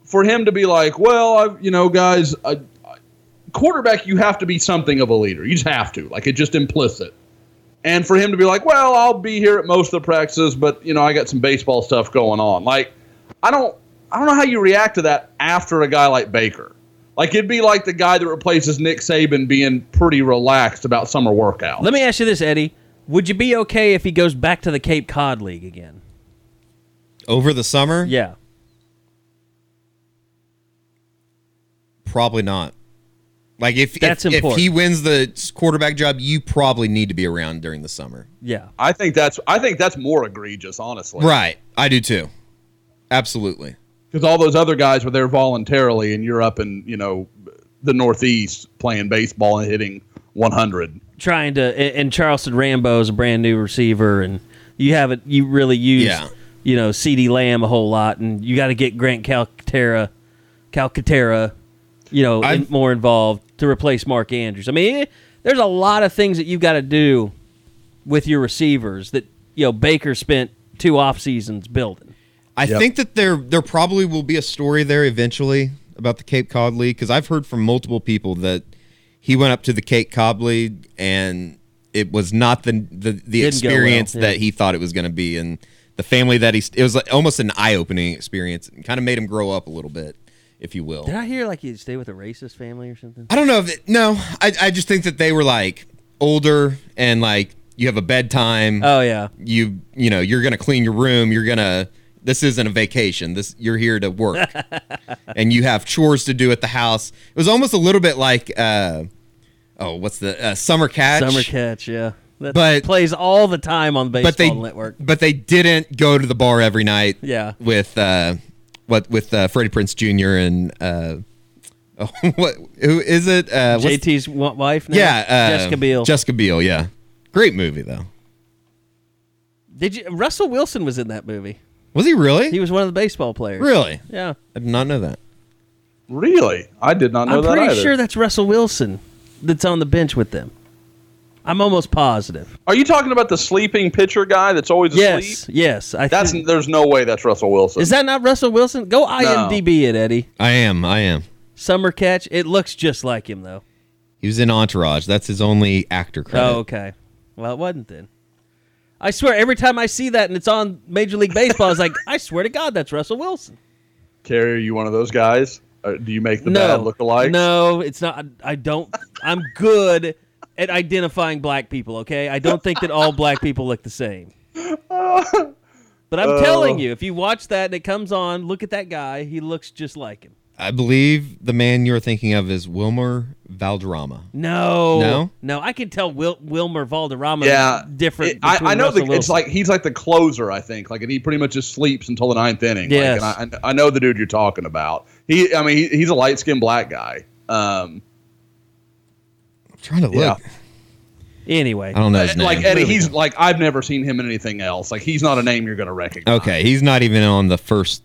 for him to be like, well, I've, you know, guys, I, quarterback, you have to be something of a leader. You just have to. Like, it's just implicit. And for him to be like, well, I'll be here at most of the practices, but, you know, I got some baseball stuff going on. Like, I don't. I don't know how you react to that after a guy like Baker. Like it'd be like the guy that replaces Nick Saban being pretty relaxed about summer workouts. Let me ask you this, Eddie. Would you be okay if he goes back to the Cape Cod League again? Over the summer? Yeah. Probably not. Like if That's if, if he wins the quarterback job, you probably need to be around during the summer. Yeah. I think that's I think that's more egregious, honestly. Right. I do too. Absolutely. Because all those other guys were there voluntarily, and you're up in you know the Northeast playing baseball and hitting 100. Trying to and and Charleston Rambo is a brand new receiver, and you haven't you really used Yeah. you know, CeeDee Lamb a whole lot, and you got to get Grant Calcaterra, Calcaterra, you know, in, more involved to replace Mark Andrews. I mean, it, there's a lot of things that you've got to do with your receivers that you know Baker spent two off seasons building. I think that there there probably will be a story there eventually about the Cape Cod League because I've heard from multiple people that he went up to the Cape Cod League and it was not the the, the Didn't well, experience yeah. that he thought it was going to be and the family that he it was like almost an eye opening experience and kind of made him grow up a little bit, if you will. Did I hear like you stay with a racist family or something? I don't know if it, no, I I just think that they were like older and like you have a bedtime. Oh yeah, you you know you're gonna clean your room you're gonna this isn't a vacation this you're here to work and you have chores to do at the house it was almost a little bit like uh oh what's the uh, summer catch summer catch. Yeah, that But- plays all the time on baseball but they network. but they didn't go to the bar every night Yeah. with uh what with uh, Freddie Prinze Jr. and uh oh, what who is it uh JT's wife. Now? yeah uh, Jessica Biel. Jessica Biel yeah great movie though Did you? Russell Wilson was in that movie. was he really He was one of the baseball players. really Yeah. I did not know that Really? I did not know I'm that pretty either. sure that's Russell Wilson that's on the bench with them. I'm almost positive. Are you talking about the sleeping pitcher guy that's always asleep? Yes, yes. I That's think- there's no way that's Russell Wilson. is that not Russell Wilson? Go IMDb it, Eddie. I am I am Summer catch. It looks just like him though. He was in Entourage. That's his only actor credit. Oh, okay. Well, it wasn't then. I swear, every time I see that and it's on Major League Baseball, I was like, I swear to God, that's Russell Wilson. Carrie, are you one of those guys? Uh, do you make the no, bad look alike? No, it's not. I don't. I'm good at identifying black people. Okay, I don't think that all black people look the same. But I'm telling you, if you watch that and it comes on, look at that guy. He looks just like him. I believe the man you're thinking of is Wilmer Valderrama. No, No? no. I can tell Wil- Wilmer Valderrama. Yeah, is different. It- I, I know Russell the, it's like he's like the closer. I think like, and he pretty much just sleeps until the ninth inning. Yes. Like, and I, I know the dude you're talking about. He, I mean, he, he's a light skinned black guy. Um, I'm trying to look. Yeah. Anyway, I don't know his name. like Eddie, he's like I've never seen him in anything else. Like he's not a name you're gonna recognize. okay, he's not even on the first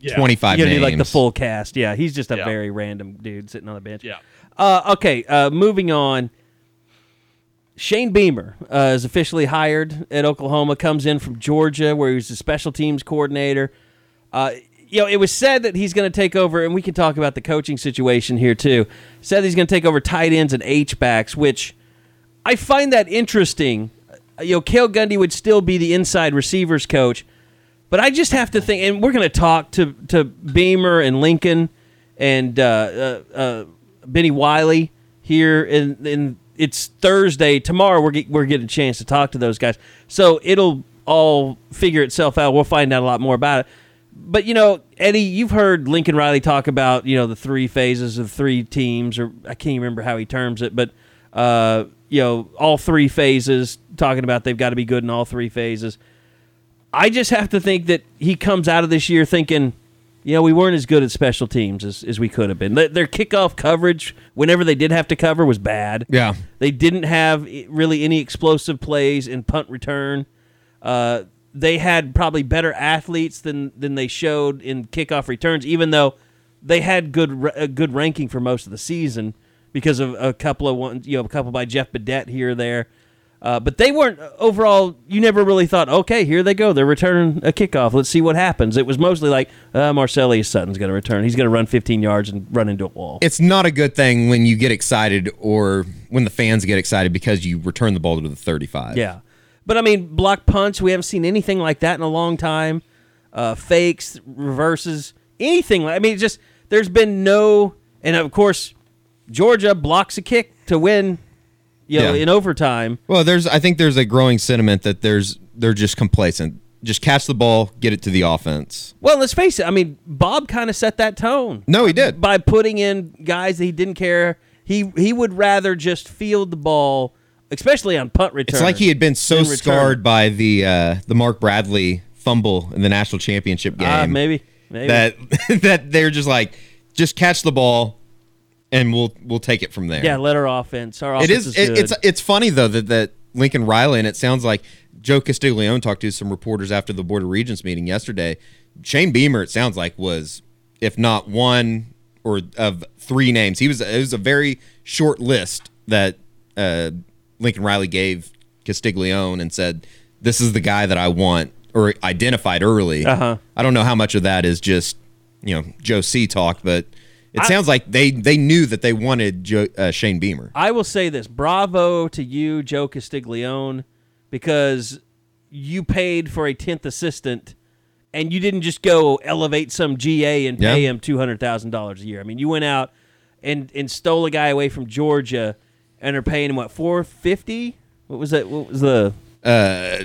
Yeah. 25 you gotta names. do like the full cast. Yeah, he's just a Yeah. very random dude sitting on the bench. Yeah. Uh, okay, uh, moving on. Shane Beamer uh, is officially hired at Oklahoma. Comes in from Georgia, where he was the special teams coordinator. You know, it was said that he's going to take over, and we can talk about the coaching situation here too. Said he's going to take over tight ends and H backs, which I find that interesting. Uh, You know, Cale Gundy would still be the inside receivers coach, but I just have to think, and we're going to talk to to Beamer and Lincoln and uh, uh, uh, Bennie Wylie here, and in, it's Thursday. Tomorrow we're get, we're getting a chance to talk to those guys, so it'll all figure itself out. We'll find out a lot more about it. But you know, Eddie, you've heard Lincoln Riley talk about you know the three phases of three teams, or I can't even remember how he terms it, but uh, you know, all three phases, talking about they've got to be good in all three phases. I just have to think that he comes out of this year thinking, you know, we weren't as good at special teams as, as we could have been. Their- Their kickoff coverage, whenever they did have to cover, was bad. Yeah. They didn't have really any explosive plays in punt return. Uh, they had probably better athletes than than they showed in kickoff returns, even though they had good a good ranking for most of the season because of a couple of ones, you know, a couple by Jeff Badet here or there. Uh, but they weren't overall. You never really thought, okay, here they go. They're returning a kickoff. Let's see what happens. It was mostly like uh, Marcelias Sutton's going to return. He's going to run 15 yards and run into a wall. It's not a good thing when you get excited or when the fans get excited because you return the ball to the 35. Yeah. But I mean, block punch, we haven't seen anything like that in a long time. Uh, fakes, reverses, anything. like I mean, just there's been no, and of course, Georgia blocks a kick to win, you know, Yeah. in overtime. Well, there's I think there's a growing sentiment that there's they're just complacent. Just catch the ball, get it to the offense. Well, let's face it. I mean, Bob kind of set that tone. No, he did. by putting in guys that he didn't care. He he would rather just field the ball, especially on punt return. It's like he had been so scarred by the uh, the Mark Bradley fumble in the national championship game. Ah, maybe, maybe. that that they're just like just catch the ball and we'll we'll take it from there. yeah, let our offense. Our offense is. is It, it's good. it's funny though that that Lincoln Riley and it sounds like Joe Castiglione talked to some reporters after the Board of Regents meeting yesterday. Shane Beamer, it sounds like, was if not one or of three names. He was it was a very short list that uh, Lincoln Riley gave Castiglione and said, "This is the guy that I want," or identified early. Uh-huh. I don't know how much of that is just you know Joe C talk, but it sounds like they they knew that they wanted Joe, uh, Shane Beamer. I will say this: bravo to you, Joe Castiglione, because you paid for a tenth assistant, and you didn't just go elevate some GA and pay Yeah. him two hundred thousand dollars a year. I mean, you went out and and stole a guy away from Georgia, and are paying him what four fifty? What was that? What was the? Uh,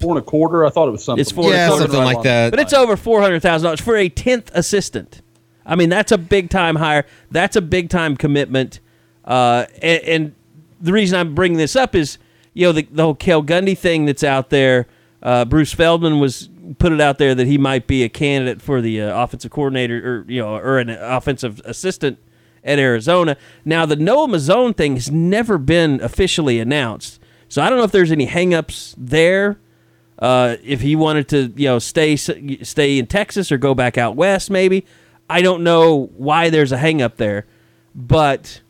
Four and a quarter. I thought it was something. It's four- yeah, it's something like that. But it's over four hundred thousand dollars for a tenth assistant. I mean, that's a big time hire. That's a big time commitment. Uh, and, and the reason I'm bringing this up is, you know, the, the whole Cale Gundy thing that's out there. Uh, Bruce Feldman was put it out there that he might be a candidate for the uh, offensive coordinator or you know or an offensive assistant at Arizona. Now the Noel Mazzone thing has never been officially announced, so I don't know if there's any hangups there uh, if he wanted to, you know, stay stay in Texas or go back out west, maybe. I don't know why there's a hangup there, but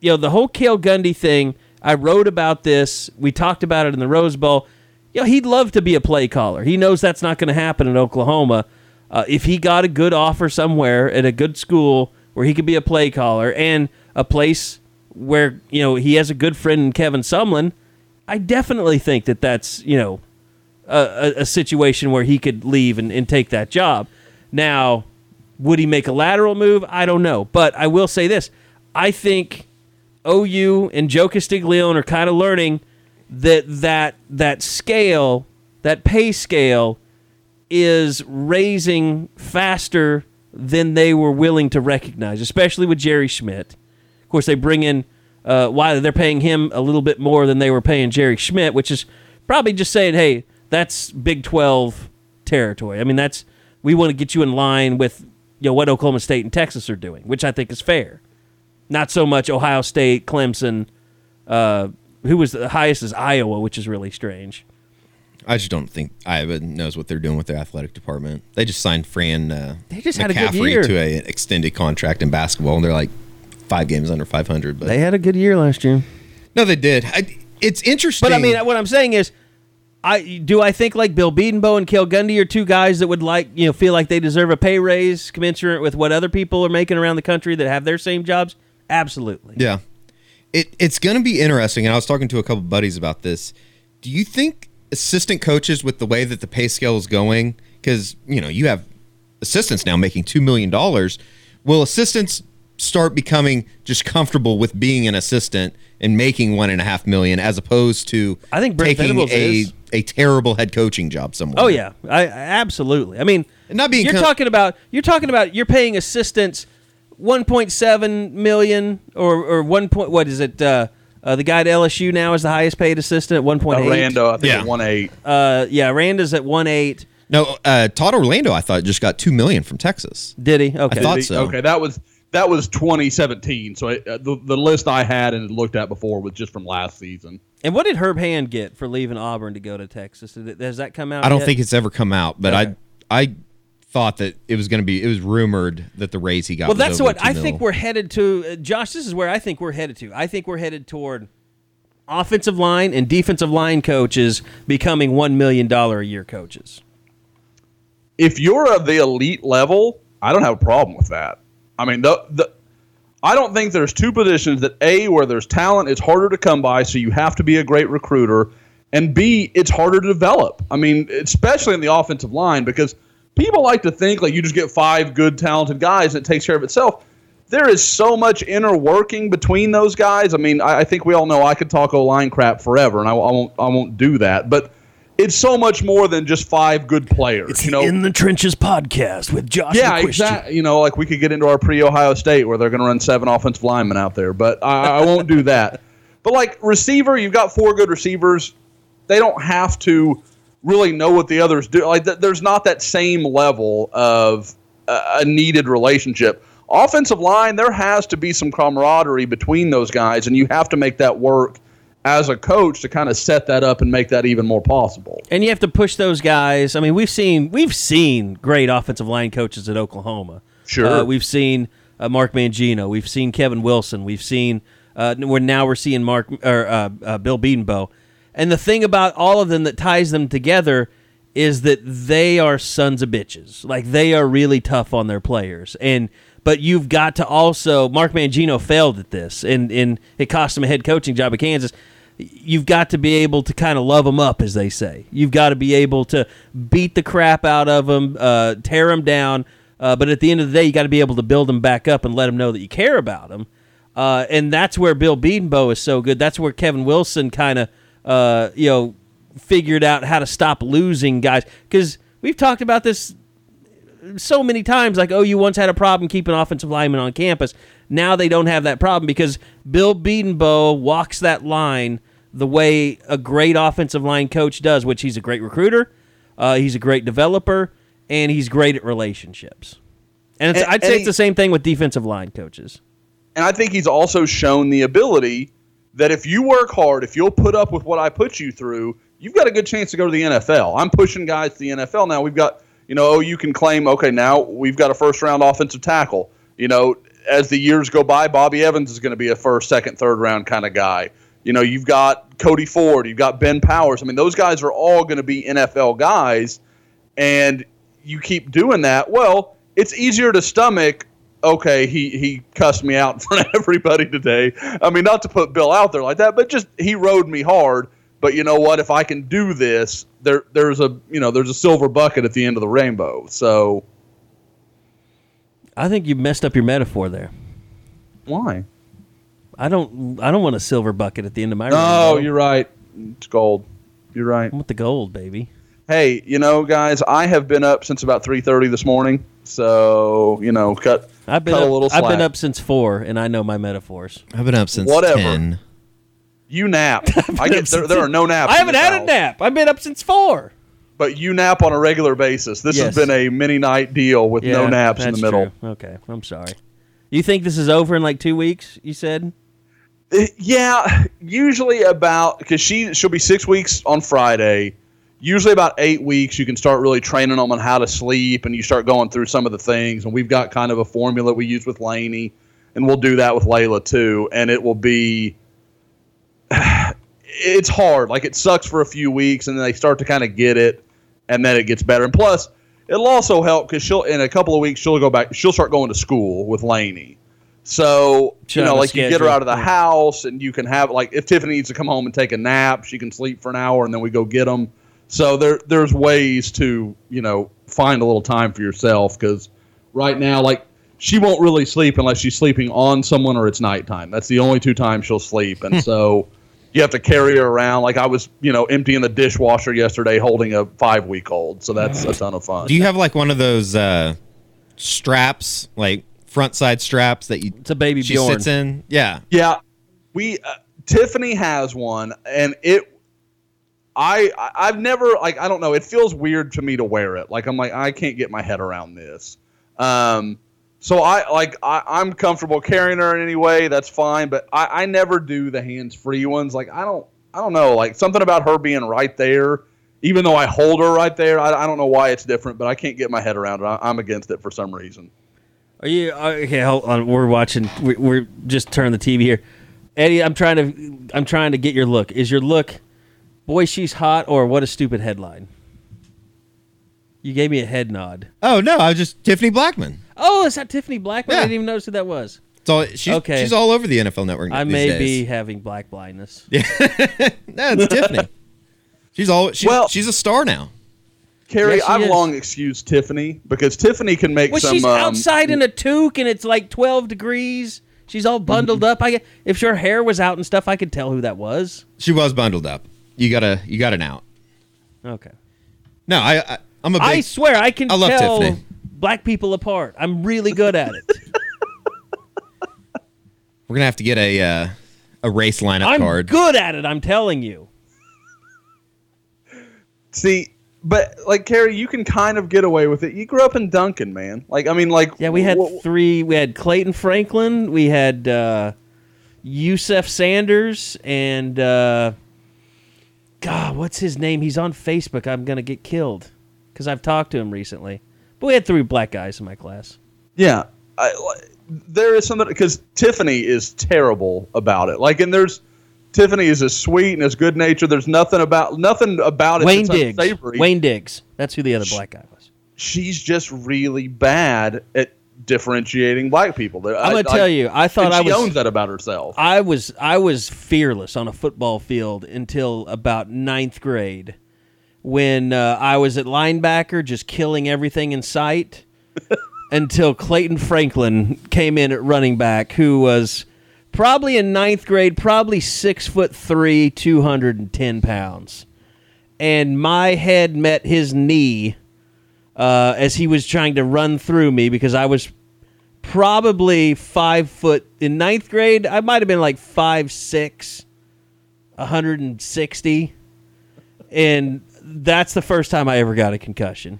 you know, the whole Cale Gundy thing. I wrote about this. We talked about it in the Rose Bowl. You know, he'd love to be a play caller. He knows that's not going to happen in Oklahoma. Uh, if he got a good offer somewhere at a good school where he could be a play caller and a place where you know he has a good friend in Kevin Sumlin, I definitely think that that's you know a, a, situation where he could leave and, and take that job. Now, would he make a lateral move? I don't know. But I will say this I think OU and Joe Castiglione are kind of learning that that that scale, that pay scale, is raising faster than they were willing to recognize, especially with Jerry Schmidt. Of course, they bring in uh, why they're paying him a little bit more than they were paying Jerry Schmidt, which is probably just saying, hey, that's Big Twelve territory. I mean, that's we want to get you in line with you know what Oklahoma State and Texas are doing, which I think is fair. Not so much Ohio State, Clemson. Uh, who was the highest is Iowa, which is really strange. I just don't think Iowa knows what they're doing with their athletic department. They just signed Fran uh, They just had a good McCaffery year. to an extended contract in basketball, and they're like five games under 500. But They had a good year last year. no, they did. I, it's interesting. But I mean, what I'm saying is, I do I think like Bill Bedenbaugh and Cale Gundy are two guys that would like you know feel like they deserve a pay raise commensurate with what other people are making around the country that have their same jobs. Absolutely. Yeah. It it's going to be interesting and I was talking to a couple buddies about this. Do you think assistant coaches with the way that the pay scale is going cuz you know, you have assistants now making 2 million dollars, will assistants start becoming just comfortable with being an assistant and making one and a half million as opposed to I think Brent taking Venables a is. a terrible head coaching job somewhere. Oh yeah, I, I absolutely. I mean, And not being you're com- talking about you're talking about you're paying assistants 1.7 million or or one point what is it? Uh, uh, the guy at LSU now is the highest paid assistant at 1.8. Orlando, I think Yeah. at one eight. Uh, yeah, Randa's at 1.8. No, uh, Todd Orlando I thought just got 2 million from Texas. Did he? Okay. thought The- so. Okay, that was that was 2017. So it, uh, the the list I had and looked at before was just from last season. And what did Herb Hand get for leaving Auburn to go to Texas? Did has that come out? I don't yet? think it's ever come out, but Okay. I I thought that it was going to be. It was rumored that the raise he got. Well, was that's over what two I mil. think we're headed to. Uh, Josh, this is where I think we're headed to. I think we're headed toward offensive line and defensive line coaches becoming one million dollar a year coaches. if you're of the elite level, I don't have a problem with that. I mean, the the I don't think there's two positions that a where there's talent it's harder to come by, so you have to be a great recruiter, and b it's harder to develop. I mean, especially in the offensive line because people like to think like you just get five good talented guys and it takes care of itself. There is so much inner working between those guys. I mean, I, I think we all know I could talk O line crap forever, and I, I won't. I won't do that. But it's so much more than just five good players. you know, in the Trenches podcast with Josh. yeah, exactly. You know, like we could get into our pre-Ohio State where they're going to run seven offensive linemen out there, but I, I won't do that. But like receiver, you've got four good receivers. They don't have to really know what the others do. Like th- there's not that same level of uh, a needed relationship. Offensive line, there has to be some camaraderie between those guys, and you have to make that work as a coach to kind of set that up and make that even more possible. And you have to push those guys. I mean, we've seen we've seen great offensive line coaches at Oklahoma. Sure. Uh, we've seen uh, Mark Mangino. We've seen Kevin Wilson. We've seen uh, we're now we're seeing Mark or uh, uh, Bill Bedenbaugh. And the thing about all of them that ties them together is that they are sons of bitches. Like they are really tough on their players. And but you've got to also Mark Mangino failed at this and and it cost him a head coaching job at Kansas. You've got to be able to kind of love them up, as they say. You've got to be able to beat the crap out of them, uh, tear them down. Uh, but at the end of the day, you got to be able to build them back up and let them know that you care about them. Uh, and that's where Bill Bedenbaugh is so good. That's where Kevin Wilson kind of, uh, you know, figured out how to stop losing guys. Because we've talked about this so many times. Like, oh, you once had a problem keeping offensive linemen on campus. Now they don't have that problem because Bill Bedenbaugh walks that line the way a great offensive line coach does, which he's a great recruiter, uh, he's a great developer, and he's great at relationships. And, And- I'd say and it's the same thing with defensive line coaches. And I think he's also shown the ability that if you work hard, if you'll put up with what I put you through, you've got a good chance to go to the NFL. I'm pushing guys to the NFL now. We've got, you know, oh, you can claim, okay, now we've got a first round offensive tackle. You know, as the years go by, Bobby Evans is going to be a first, second, third round kind of guy. You know, you've got Cody Ford, you've got Ben Powers. I mean, those guys are all going to be NFL guys. And you keep doing that, well, it's easier to stomach. Okay, he he cussed me out in front of everybody today. I mean, not to put Bill out there like that, but just he rode me hard. But you know what? If I can do this, there there's a you know there's a silver bucket at the end of the rainbow. So I think you messed up your metaphor there. why? I don't. I don't want a silver bucket at the end of my. No, rainbow. you're right. It's gold. You're right. I want the gold, baby. Hey, you know, guys, I have been up since about three thirty this morning. So you know, cut I've been cut up, a little I've been up since four, and I know my metaphors. I've been up since Whatever. 10. You nap. I get there, there are no naps. I haven't this had a nap. I've been up since four. but you nap on a regular basis. This Yes. has been a mini night deal with no naps in the middle. true. Okay, I'm sorry. You think this is over in like two weeks? You said. Uh, Yeah, usually about because she she'll be six weeks on Friday. Usually about eight weeks, you can start really training them on how to sleep, and you start going through some of the things. And we've got kind of a formula we use with Laney, and we'll do that with Layla too. And it will be. It's hard. Like it sucks for a few weeks, and then they start to kind of get it, and then it gets better. And plus, it'll also help because she'll in a couple of weeks she'll go back. She'll start going to school with Laney. So you know, like you get her out of the house, and you can have like if Tiffany needs to come home and take a nap, she can sleep for an hour, and then we go get them. So there, there's ways to you know find a little time for yourself because right now, like she won't really sleep unless she's sleeping on someone or it's nighttime. That's the only two times she'll sleep, and so you have to carry her around. Like I was, you know, emptying the dishwasher yesterday, holding a five week old. So that's a ton of fun. Do you have like one of those uh, straps, like front side straps that you It's a baby she Bjorn. sits in? Yeah. Yeah, we uh, Tiffany has one, and it. I I've never like I don't know. It feels weird to me to wear it. Like I'm like I can't get my head around this. Um, so I like I, I'm comfortable carrying her in any way. That's fine. But I, I never do the hands free ones. Like I don't I don't know. Like something about her being right there. Even though I hold her right there, I, I don't know why it's different, but I can't get my head around it. I, I'm against it for some reason. Are you uh, okay? Hold on. We're watching. we- We're just turning the TV here. Eddie, I'm trying to. I'm trying to get your look. Is your look, boy, she's hot, or what a stupid headline? You gave me a head nod. Oh no, I was just Tiffany Blackmon. Oh, is that Tiffany Blackmon? I didn't even notice who that was. It's all, she's, Okay. she's all over the NFL Network. I these may days. be having black blindness. No, it's Tiffany. She's all. She's, Well- she's a star now. Carrie, Yes, I've is. long excused Tiffany because Tiffany can make Well, some. she's um, outside in a toque and it's like 12 degrees. She's all bundled up. I if her hair was out and stuff, I could tell who that was. She was bundled up. You gotta. You got an out. Okay. No, I. I I'm a big. I swear I can I love tell Tiffany. black people apart. I'm really good at it. we're gonna have to get a uh, a race lineup card. I'm card. good at it. I'm telling you. See, but like Carrie, you can kind of get away with it. You grew up in Duncan, man. Like I mean, like Yeah, we had wh- three. We had Clayton Franklin. We had uh, Yusef Sanders and uh, God, what's his name? He's on Facebook. I'm gonna get killed because I've talked to him recently. But we had three black guys in my class. Yeah, I, there is something because Tiffany is terrible about it. Like, and there's Tiffany is as sweet and as good natured. There's nothing about nothing about it. Wayne Diggs. unsavory. Wayne Diggs. That's who the other black guy was. she's just really bad at differentiating black people. There- I'm gonna tell you, I thought I she was owns that about herself. I was I was fearless on a football field until about ninth grade, when uh, I was at linebacker, just killing everything in sight. until Clayton Franklin came in at running back, who was probably in ninth grade, probably six foot three, two hundred and ten pounds, and my head met his knee uh, as he was trying to run through me because I was probably five foot in ninth grade. I might have been like five six, 160, and that's the first time I ever got a concussion.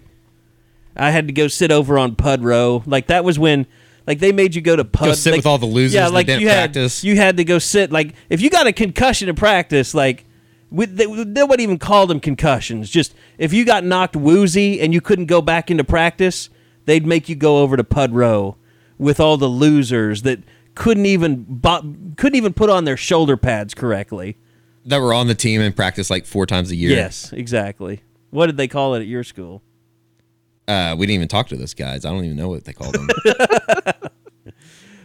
I had to go sit over on Pud Row. Like that was when, like they made you go to Pud. sit like- with all the losers Yeah, that like you had practice. you had to go sit. Like if you got a concussion in practice, like. We, they, nobody even called them concussions. Just if you got knocked woozy and you couldn't go back into practice, they'd make you go over to Pud Row with all the losers that couldn't even bo- couldn't even put on their shoulder pads correctly. that were on the team and practice like four times a year. Yes, exactly. What did they call it at your school? Uh, we didn't even talk to those guys. I don't even know what they called them.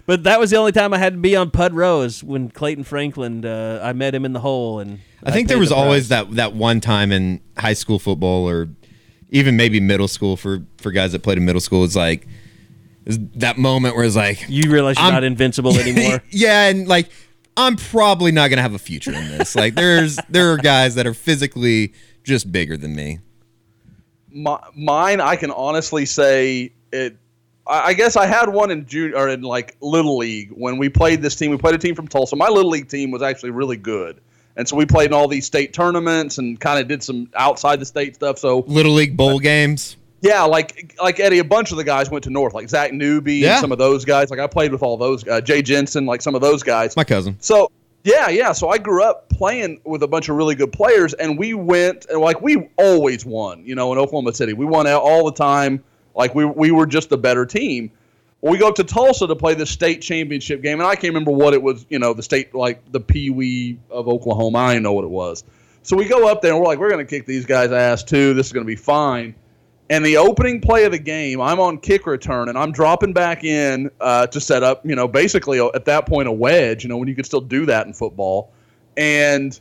But that was the only time I had to be on Pud Rose when Clayton Franklin. Uh, I met him in the hole, and I think paid there was the always that that one time in high school football or even maybe middle school for for guys that played in middle school. It's like is that moment where it's like You realize you're I'm- not invincible anymore. yeah, and like I'm probably not gonna have a future in this. Like there's there are guys that are physically just bigger than me. My, mine, I can honestly say it. I guess I had one in June or in like little league when we played this team. We played a team from Tulsa. My little league team was actually really good, and so we played in all these state tournaments and kind of did some outside the state stuff. So Little league bowl games. yeah, like like Eddie, a bunch of the guys went to North, like Zach Newby Yeah. and some of those guys. Like I played with all those, uh, Jay Jensen, like some of those guys. My cousin. So yeah, yeah. So I grew up playing with a bunch of really good players, and we went and like we always won. You know, in Oklahoma City, we won out all the time. Like we we were just the better team. We go up to Tulsa to play the state championship game, and I can't remember what it was. You know, the state like the Pee Wee of Oklahoma. I didn't know what it was. So we go up there and we're like, we're going to kick these guys' ass too. This is going to be fine. And the opening play of the game, I'm on kick return and I'm dropping back in uh, to set up, you know, basically at that point a wedge, you know, when you could still do that in football. And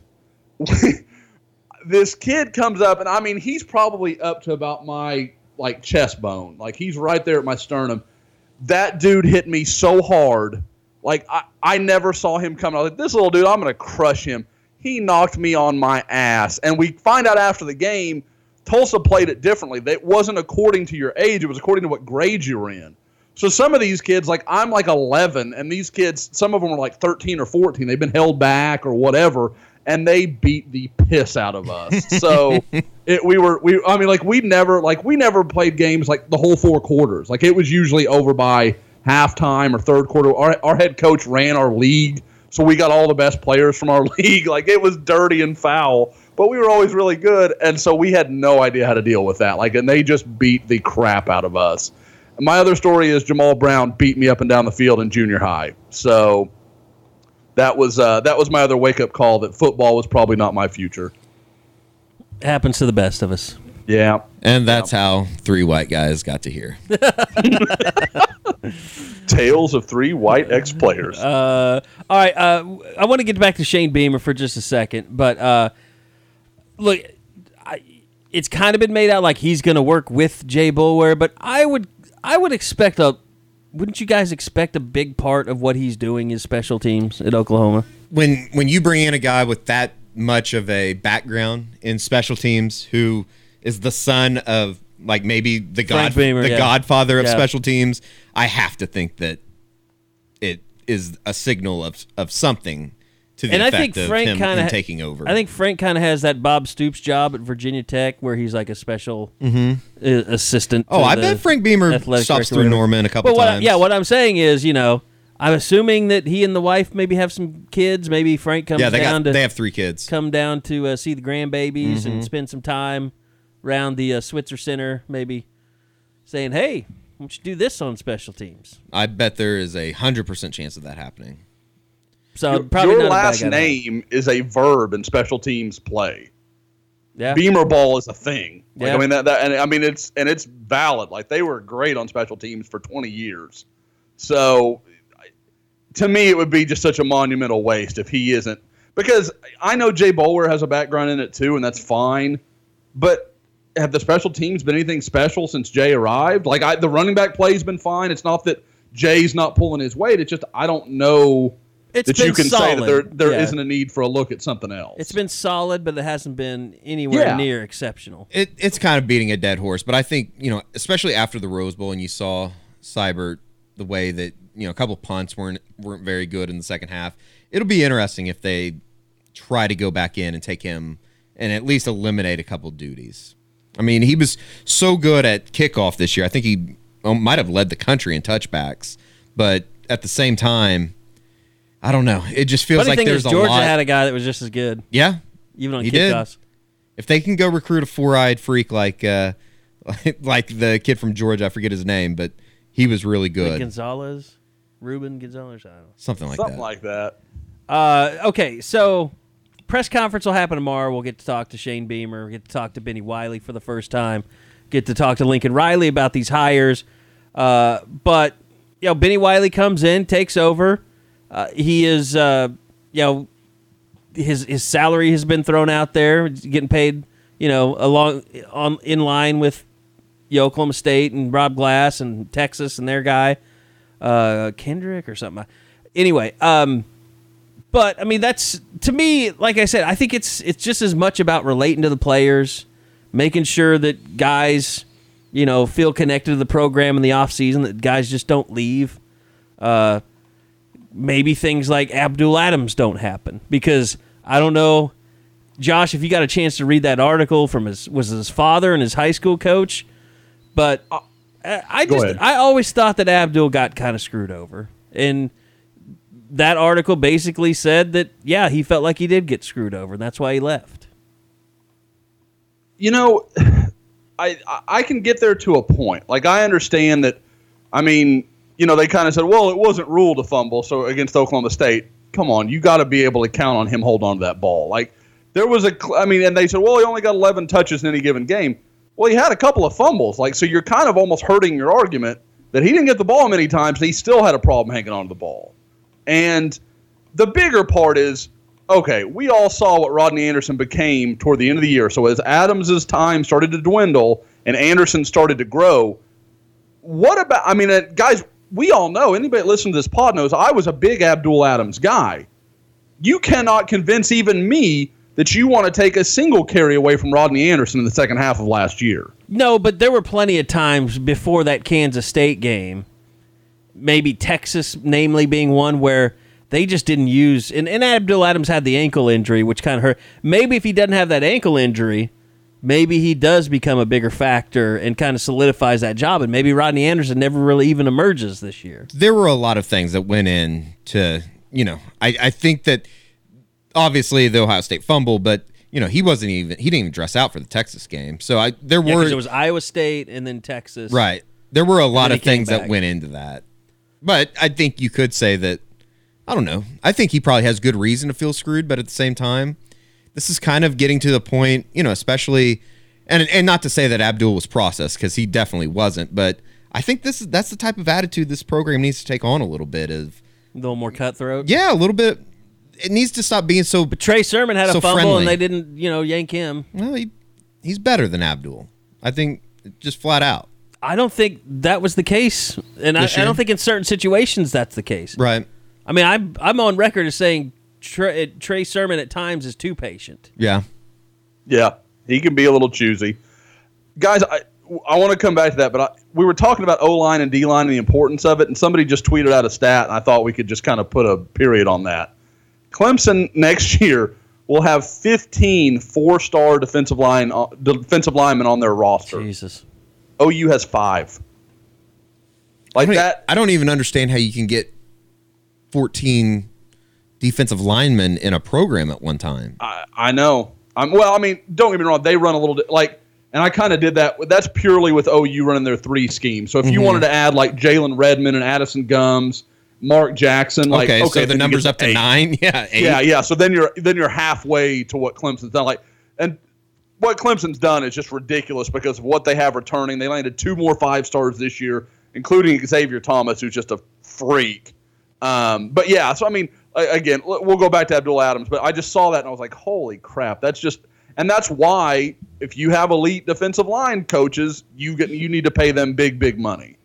this kid comes up, and I mean, he's probably up to about my like chest bone, like he's right there at my sternum. That dude hit me so hard, like I, I never saw him coming. I was like, this little dude, I'm gonna crush him. He knocked me on my ass, and we find out after the game, Tulsa played it differently. It wasn't according to your age; it was according to what grade you were in. So some of these kids, like I'm like 11, and these kids, some of them are like 13 or 14. They've been held back or whatever, and they beat the piss out of us. So it, we were, we, I mean, like we never, like we never played games like the whole four quarters. Like it was usually over by halftime or third quarter. Our, our head coach ran our league, so we got all the best players from our league. Like it was dirty and foul. But we were always really good, and so we had no idea how to deal with that. Like, and they just beat the crap out of us. My other story is Jamal Brown beat me up and down the field in junior high. So that was uh, that was my other wake up call that football was probably not my future. Happens to the best of us. Yeah. And that's how three white guys got to here. Tales of three white ex players. Uh, all right, uh, I want to get back to Shane Beamer for just a second, but uh, look, I, it's kind of been made out like he's going to work with Jay Boulware, but I would, I would expect a. Wouldn't you guys expect a big part of what he's doing is special teams at Oklahoma? when when you bring in a guy with that much of a background in special teams who is the son of like maybe the god Beamer, the yeah. godfather of Yeah. special teams i have to think that it is a signal of of something to the and I think of Frank kind of taking over I think Frank kind of has that Bob Stoops job at Virginia Tech, where he's like a special uh, assistant. oh to i bet frank beamer stops through norman a couple But what I- times yeah, what I'm saying is, you know, I'm assuming that he and the wife maybe have some kids. Maybe Frank comes Yeah, they down got to they have three kids. come down to uh, see the grandbabies Mm-hmm. and spend some time around the uh, Switzer Center. Maybe saying, "Hey, why don't you do this on special teams?" I bet there is a hundred percent chance of that happening. So Your, probably your last name is a verb in special teams play. Yeah. Beamer ball is a thing. Like, Yeah. I mean that, that and I mean it's and it's valid. Like they were great on special teams for 20 years. So to me it would be just such a monumental waste if he isn't because I know Jay Boulware has a background in it too and that's fine. But have the special teams been anything special since Jay arrived? Like I, the running back play's been fine. It's not that Jay's not pulling his weight. It's just I don't know It's that you been can say that there solid. there Yeah. not a need for a look at something else. It's been solid, but it hasn't been anywhere Yeah. near exceptional. It, it's kind of beating a dead horse, but I think you know, especially after the Rose Bowl, and you saw Seibert the way that you know a couple punts weren't weren't very good in the second half. It'll be interesting if they try to go back in and take him and at least eliminate a couple duties. I mean, he was so good at kickoff this year. I think he um, might have led the country in touchbacks, but at the same time, I don't know. It just feels Funny like thing there's is, a Georgia lot. had a guy that was just as good, yeah, even on He did. kickoffs. if they can go recruit a four-eyed freak like uh like the kid from Georgia, I forget his name, but he was really good. Gonzalez, Ruben Gonzalez. I don't know. Something like that. something that. like that. Uh, okay, so press conference will happen tomorrow. We'll get to talk to Shane Beamer. We'll get to talk to Bennie Wylie for the first time. Get to talk to Lincoln Riley about these hires. Uh, but you know, Bennie Wylie comes in, takes over. Uh, he is, uh, you know, his his salary has been thrown out there. Getting paid, you know, along on in line with you know, Oklahoma State and Rob Glass and Texas and their guy, uh, Kendrick or something. Anyway, um, but I mean, that's to me, like I said, I think it's it's just as much about relating to the players, making sure that guys, you know, feel connected to the program in the off season. That guys just don't leave. Uh, maybe things like Abdul Adams don't happen because I don't know, Josh, if you got a chance to read that article from his was his father and his high school coach, but uh, I, I just. I always thought that Abdul got kind of screwed over and that article basically said that yeah he felt like he did get screwed over and that's why he left you know, I I- I can get there to a point. Like I understand that. I mean, you know, they kind of said, well, it wasn't ruled a fumble, so against Oklahoma State. Come on, you got to be able to count on him hold on to that ball. Like there was a, I mean, and they said, well, he only got 11 touches in any given game. Well, he had a couple of fumbles. Like so, you're kind of almost hurting your argument that he didn't get the ball many times. He still had a problem hanging on to the ball. And the bigger part is okay, we all saw what Rodney Anderson became toward the end of the year. So as Adams's time started to dwindle and Anderson started to grow, what about I mean, uh, guys, we all know anybody listens to this pod knows I was a big Abdul Adams guy. You cannot convince even me that you want to take a single carry away from Rodney Anderson in the second half of last year. no but there were plenty of times before that Kansas State game maybe Texas namely being one where they just didn't use and, and Abdul Adams had the ankle injury which kind of hurt maybe if he doesn't have that ankle injury maybe he does become a bigger factor and kind of solidifies that job and maybe Rodney Anderson never really even emerges this year There were a lot of things that went in to, you know, I, I think that obviously the Ohio State fumble, but you know, he wasn't even he didn't even dress out for the Texas game. So I there yeah, were it was Iowa State and then Texas Right. There were a lot of things that went into that. But I think you could say that I don't know. I think he probably has good reason to feel screwed, but at the same time, this is kind of getting to the point, you know, especially and and not to say that Abdul was processed cuz he definitely wasn't, but I think this is that's the type of attitude this program needs to take on a little bit of a little more cutthroat yeah, a little bit it needs to stop being so But Trey Sermon had a fumble friendly. and they didn't, you know, yank him. well, he, he's better than Abdul. I think just flat out. I don't think that was the case, and I, I don't think in certain situations that's the case. Right. I mean, I'm I'm on record as saying Trey, Trey Sermon at times is too patient. Yeah. Yeah, he can be a little choosy. Guys, I, I want to come back to that, but I, we were talking about O line and D line and the importance of it, and somebody just tweeted out a stat, and I thought we could just kind of put a period on that. Clemson next year will have 15 four star defensive line uh, defensive linemen on their roster. Jesus, OU has five. Like don't, e- that. I don't even understand how you can get 14 defensive linemen in a program at one time. I, I know. I'm well. I mean, don't get me wrong. They run a little bit like, and I kind of did that. That's purely with OU running their three scheme. So if you wanted to add like Jalen Redmond and Addison Gumbs, Mark Jackson, like okay, so the number's up to eight. nine. Yeah, eight. Yeah, yeah. So then you're then you're halfway to what Clemson's done. Like, and what Clemson's done is just ridiculous because of what they have returning. They landed two more five stars this year, including Xavier Thomas, who's just a freak. Um, but yeah, so I mean, again, we'll go back to Abdul Adams, but I just saw that and I was like, holy crap, that's just, and that's why if you have elite defensive line coaches, you get you need to pay them big, big money.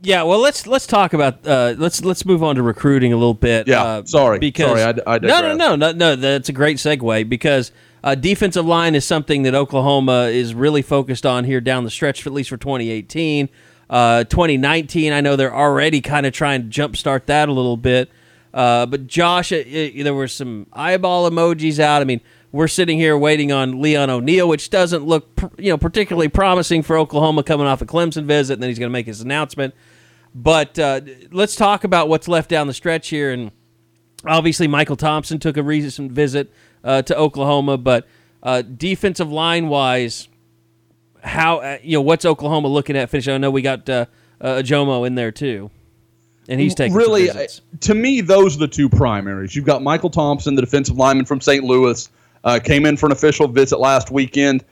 Yeah, well, let's let's talk about uh, let's let's move on to recruiting a little bit. Yeah, uh, sorry. because Sorry, I I no, no, no, no, no. That's a great segue because uh, defensive line is something that Oklahoma is really focused on here down the stretch, at least for 2018, uh, 2019. I know they're already kind of trying to jumpstart that a little bit. Uh, but Josh, uh, uh, there were some eyeball emojis out. I mean, we're sitting here waiting on Leon O'Neal, which doesn't look, pr- you know, particularly promising for Oklahoma coming off a Clemson visit, and then he's going to make his announcement. But uh, let's talk about what's left down the stretch here. And obviously, Michael Thompson took a recent visit uh, to Oklahoma. But uh, defensive line wise, how uh, you know what's Oklahoma looking at finishing? I know we got uh, Jomo in there too, and he's taking really to me those are the two primaries. You've got michael thompson the defensive lineman from st louis uh, came in for an official visit last weekend.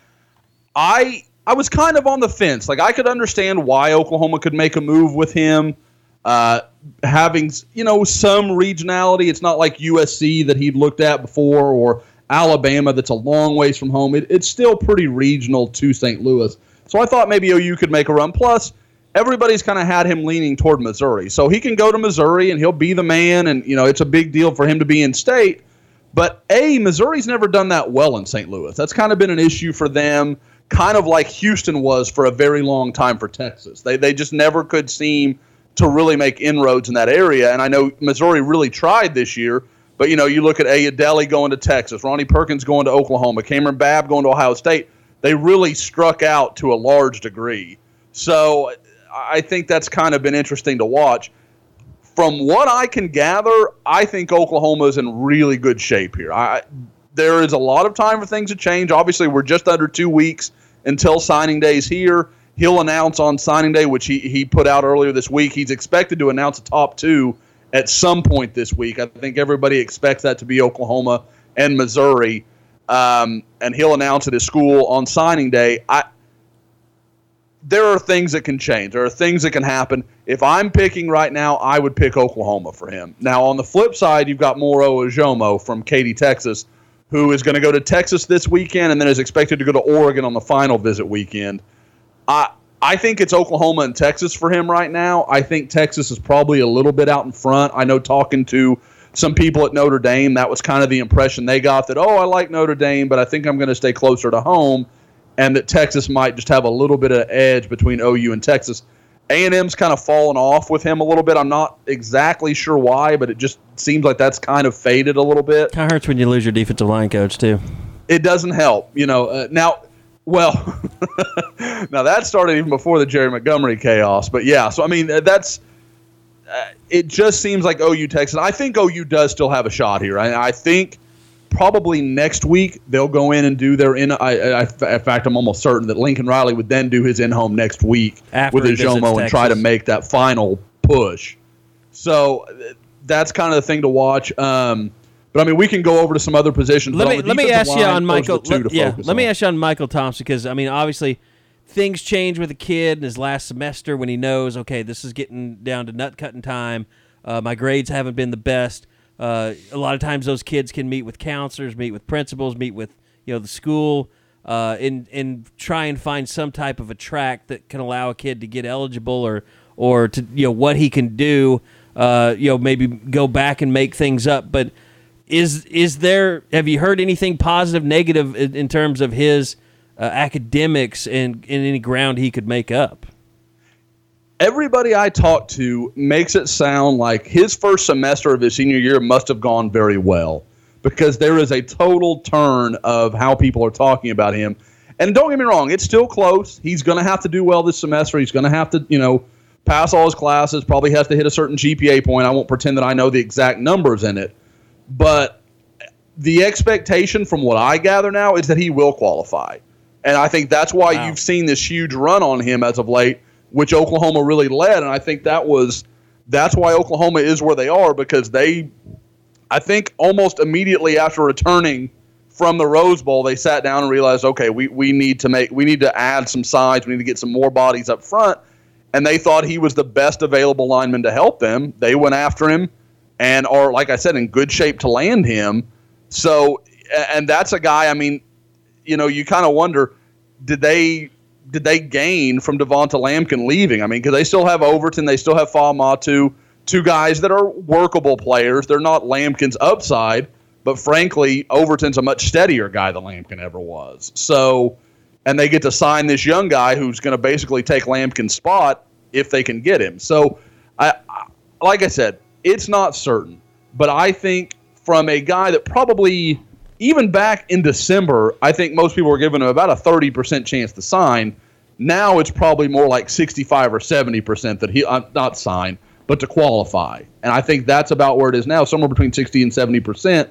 I i was kind of on the fence. Like i could understand why oklahoma could make a move with him uh, having you know some regionality. It's not like usc that he'd looked at before or alabama that's a long ways from home. It, it's still pretty regional to st louis. So i thought maybe ou could make a run. Plus everybody's kind of had him leaning toward Missouri. So he can go to Missouri and he'll be the man. And, you know, it's a big deal for him to be in state. But A, Missouri's never done that well in St. Louis. That's kind of been an issue for them, kind of like Houston was for a very long time for Texas. They, they just never could seem to really make inroads in that area. And I know Missouri really tried this year. But, you know, you look at Ayodele going to Texas, Ronnie Perkins going to Oklahoma, Kamryn Babb going to Ohio State. They really struck out to a large degree. So I think that's kind of been interesting to watch. From what I can gather, I think Oklahoma is in really good shape here. I, there is a lot of time for things to change. Obviously, we're just under two weeks until signing day is here. He'll announce on signing day, which he, he put out earlier this week. He's expected to announce a top two at some point this week. I think everybody expects that to be Oklahoma and Missouri. Um, and he'll announce at his school on signing day. I, there are things that can change. There are things that can happen. If I'm picking right now, I would pick Oklahoma for him. Now, on the flip side, you've got Moro Ojomo from Katy, Texas, who is going to go to Texas this weekend and then is expected to go to Oregon on the final visit weekend. I I think it's Oklahoma and Texas for him right now. I think Texas is probably a little bit out in front. I know talking to some people at Notre Dame, that was kind of the impression they got that, oh, I like Notre Dame, but I think I'm going to stay closer to home and that Texas might just have a little bit of edge between OU and Texas. A&M's kind of fallen off with him a little bit. I'm not exactly sure why, but it just seems like that's kind of faded a little bit. Kind of hurts when you lose your defensive line coach too. It doesn't help, you know. Uh, now, well, now that started even before the Jerry Montgomery chaos, but yeah. So I mean, uh, that's uh, it. Just seems like OU Texas. I think OU does still have a shot here. I, I think probably next week they'll go in and do their in. I, I, in fact, I'm almost certain that Lincoln Riley would then do his in home next week After with Jomo and try to make that final push. So that's kind of the thing to watch. Um, but I mean, we can go over to some other positions. Let me let me ask you on Michael. Let, yeah, let me ask you on Michael Thompson because I mean, obviously, things change with a kid in his last semester when he knows, okay, this is getting down to nut cutting time. Uh, my grades haven't been the best. Uh, a lot of times, those kids can meet with counselors, meet with principals, meet with you know the school, uh, and and try and find some type of a track that can allow a kid to get eligible or or to you know what he can do. Uh, you know, maybe go back and make things up, but is is there have you heard anything positive negative in, in terms of his uh, academics and, and any ground he could make up everybody I talk to makes it sound like his first semester of his senior year must have gone very well because there is a total turn of how people are talking about him. And don't get me wrong, it's still close. He's going to have to do well this semester. He's going to have to, you know, pass all his classes, probably has to hit a certain GPA point. I won't pretend that I know the exact numbers in it, but the expectation from what I gather now is that he will qualify. And I think that's why wow. you've seen this huge run on him as of late, which Oklahoma really led. And I think that was that's why Oklahoma is where they are because they, I think, almost immediately after returning from the Rose Bowl, they sat down and realized, okay, we, we need to make we need to add some sides, we need to get some more bodies up front. And they thought he was the best available lineman to help them. They went after him and are, like I said, in good shape to land him. So, and that's a guy. I mean, you know, you kind of wonder, did they did they gain from Devonta Lampkin leaving? I mean, because they still have Overton, they still have Fa'amatu, two guys that are workable players. They're not Lampkin's upside, but frankly, Overton's a much steadier guy than Lampkin ever was. So, and they get to sign this young guy who's going to basically take Lampkin's spot if they can get him. So, I, like I said, it's not certain, but I think from a guy that probably even back in December, I think most people were giving him about a 30% chance to sign. Now it's probably more like 65 or 70% that he uh, not sign, but to qualify. And I think that's about where it is now, somewhere between 60 and 70%.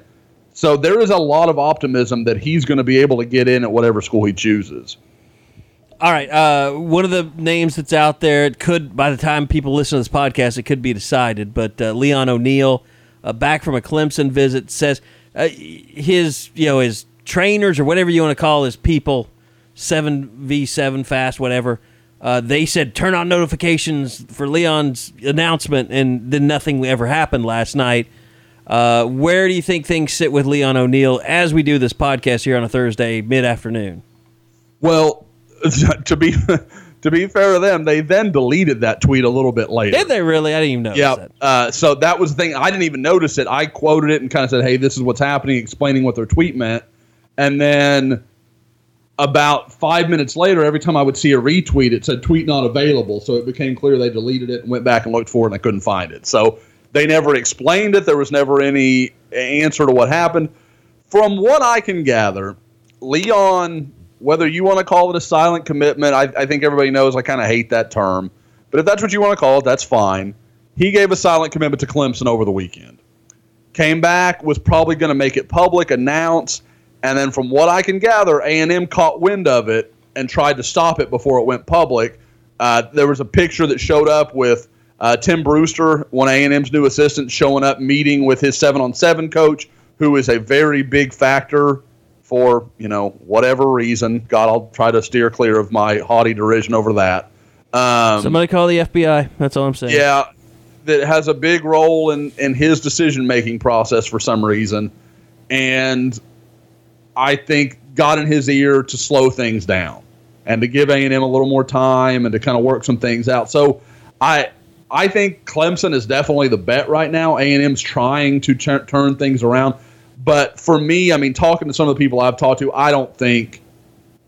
So there is a lot of optimism that he's going to be able to get in at whatever school he chooses. All right. Uh, one of the names that's out there, it could, by the time people listen to this podcast, it could be decided, but uh, Leon O'Neal, uh, back from a Clemson visit, says – uh, his you know his trainers or whatever you want to call his people, seven v seven fast whatever. Uh, they said turn on notifications for Leon's announcement, and then nothing ever happened last night. Uh, where do you think things sit with Leon O'Neal as we do this podcast here on a Thursday mid afternoon? Well, to be to be fair to them, they then deleted that tweet a little bit later. Did they really? I didn't even notice yeah. Uh, so that was the thing. I didn't even notice it. I quoted it and kind of said, hey, this is what's happening, explaining what their tweet meant. And then about five minutes later, every time I would see a retweet, it said tweet not available. So it became clear they deleted it and went back and looked for it and I couldn't find it. So they never explained it. There was never any answer to what happened. From what I can gather, Leon whether you want to call it a silent commitment, I, I think everybody knows I kind of hate that term. But if that's what you want to call it, that's fine. He gave a silent commitment to Clemson over the weekend. Came back, was probably going to make it public, announce, and then from what I can gather, A&M caught wind of it and tried to stop it before it went public. Uh, there was a picture that showed up with uh, Tim Brewster, one A&M's new assistant, showing up meeting with his seven-on-seven coach, who is a very big factor for you know whatever reason. God, I'll try to steer clear of my haughty derision over that. Um, Somebody call the FBI. That's all I'm saying. Yeah, that has a big role in in his decision making process for some reason, and I think got in his ear to slow things down and to give A and M a little more time and to kind of work some things out. So I. I think Clemson is definitely the bet right now. A and M's trying to turn things around. But for me, I mean, talking to some of the people I've talked to, I don't think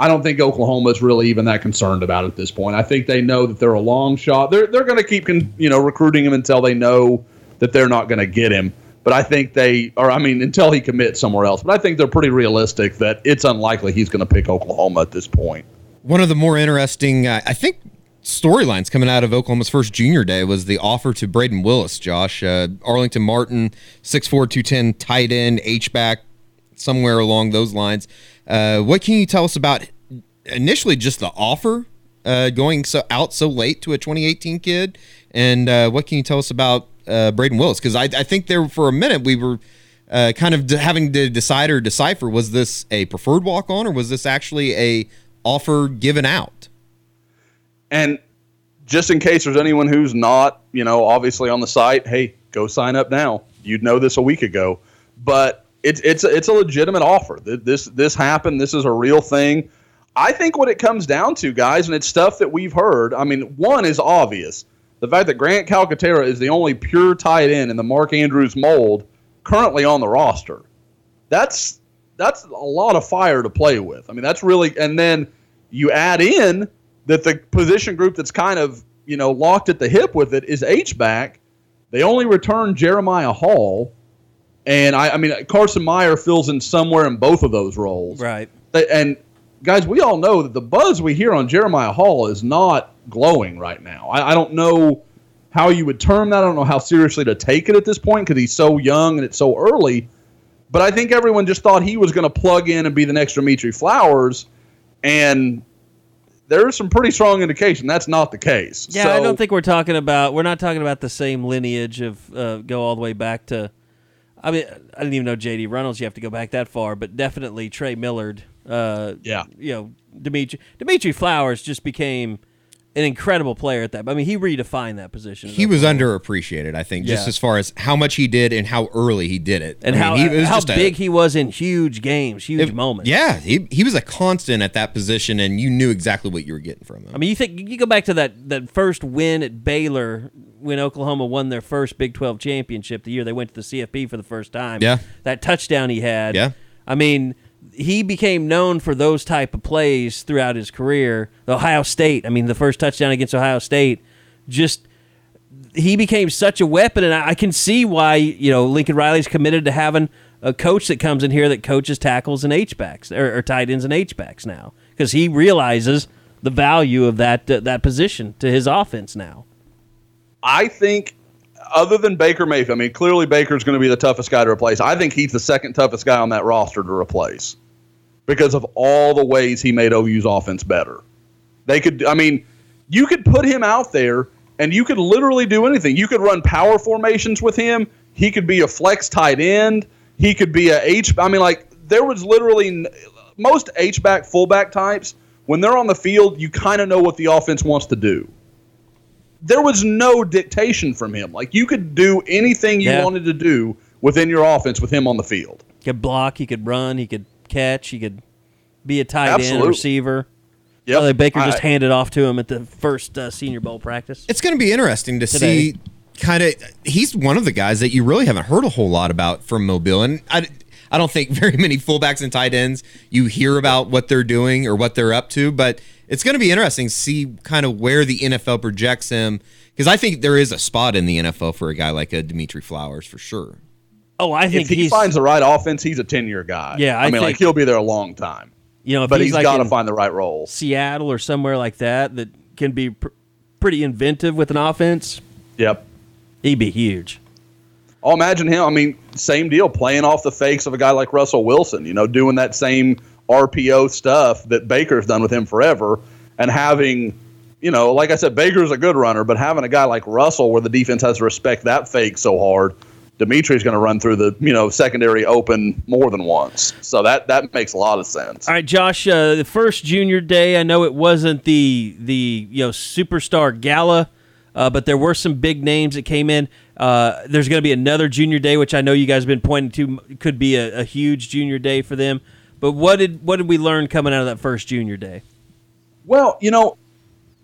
I don't think Oklahoma is really even that concerned about it at this point. I think they know that they're a long shot. They're they're going to keep you know recruiting him until they know that they're not going to get him. But I think they, or I mean, until he commits somewhere else. But I think they're pretty realistic that it's unlikely he's going to pick Oklahoma at this point. One of the more interesting, uh, I think, storylines coming out of Oklahoma's first junior day was the offer to Brayden Willis, Josh. Uh, Arlington Martin, 6'4, 210, tight end, H-back, somewhere along those lines. Uh, what can you tell us about initially just the offer uh, going so out so late to a 2018 kid? And uh, what can you tell us about uh, Brayden Willis? Because I, I, think there for a minute we were uh, kind of having to decide or decipher was this a preferred walk on or was this actually a offer given out? And just in case there's anyone who's not, you know, obviously on the site, hey, go sign up now. You'd know this a week ago, but it's it's it's a legitimate offer. This this happened. This is a real thing. I think what it comes down to, guys, and it's stuff that we've heard. I mean, one is obvious: the fact that Grant Calcaterra is the only pure tight end in the Mark Andrews mold currently on the roster. That's that's a lot of fire to play with. I mean, that's really, and then you add in that the position group that's kind of you know locked at the hip with it is H back. They only returned Jeremiah Hall, and I, I mean Carson Meier fills in somewhere in both of those roles. Right. And guys, we all know that the buzz we hear on Jeremiah Hall is not glowing right now. I, I don't know how you would term that. I don't know how seriously to take it at this point because he's so young and it's so early. But I think everyone just thought he was going to plug in and be the next Dimitri Flowers, and there's some pretty strong indication that's not the case. Yeah, so, I don't think we're talking about we're not talking about the same lineage of uh, go all the way back to. I mean, I didn't even know J.D. Runnels. You have to go back that far, but definitely Trey Millard. Uh, Yeah. you know, Dimitri Dimitri Flowers just became an incredible player at that. I mean, he redefined that position. He was underappreciated, I think, just Yeah. as far as how much he did and how early he did it. and I how mean, he was how just a- big he was in huge games, huge it- moments. Yeah, he he was a constant at that position, and you knew exactly what you were getting from him. I mean, you think you go back to that that first win at Baylor when Oklahoma won their first Big 12 championship the year they went to the CFP for the first time. Yeah. That touchdown he had. Yeah. I mean, he became known for those type of plays throughout his career. Ohio State, I mean, the first touchdown against Ohio State, just he became such a weapon, and I I can see why you know Lincoln Riley's committed to having a coach that comes in here that coaches tackles and H backs or, or tight ends and H backs now because he realizes the value of that uh, that position to his offense now. I think, other than Baker Mayfield, I mean, clearly Baker's going to be the toughest guy to replace. I think he's the second toughest guy on that roster to replace because of all the ways he made OU's offense better. They could, I mean, you could put him out there and you could literally do anything. You could run power formations with him. He could be a flex tight end. He could be a H. I mean, like there was literally most H back fullback types when they're on the field. You kind of know what the offense wants to do there was no dictation from him. Like you could do anything you Yeah. wanted to do within your offense with him on the field. He could block, he could run, he could catch, he could be a tight end receiver. Yeah, Well, Baker just I- handed off to him at the first uh, Senior Bowl practice. it's going to be interesting to Today. see kind of he's one of the guys that you really haven't heard a whole lot about from Mobile and I, I don't think very many fullbacks and tight ends you hear about what they're doing or what they're up to but it's going to be interesting to see kind of where the NFL projects him because I think there is a spot in the NFL for a guy like a Dimitri Flowers for sure Oh, I think If he finds the right offense, he's a ten year guy. Yeah, I I, mean, like he'll be there a long time. you know if But he's, he's like got to find the right role. Seattle or somewhere like that that can be pr- pretty inventive with an offense. Yep. He'd be huge. I'll imagine him. I mean, same deal, playing off the fakes of a guy like Russell Wilson. You know, doing that same RPO stuff that Baker's done with him forever, and having, you know, like I said, Baker's a good runner, but having a guy like Russell, where the defense has to respect that fake so hard, Dimitri's going to run through the you know secondary open more than once. So that that makes a lot of sense. All right, Josh. Uh, the first junior day, I know it wasn't the the you know superstar gala, uh, but there were some big names that came in. Uh, there's going to be another junior day, which I know you guys have been pointing to could be a, a huge junior day for them. But what did what did we learn coming out of that first junior day? Well, you know,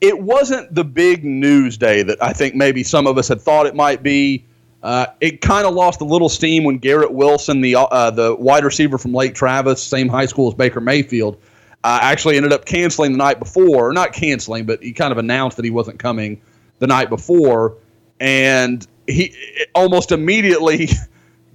it wasn't the big news day that I think maybe some of us had thought it might be. Uh, it kind of lost a little steam when Garrett Wilson, the uh, the wide receiver from Lake Travis, same high school as Baker Mayfield, uh, actually ended up canceling the night before. Or not canceling, but he kind of announced that he wasn't coming the night before, and he almost immediately.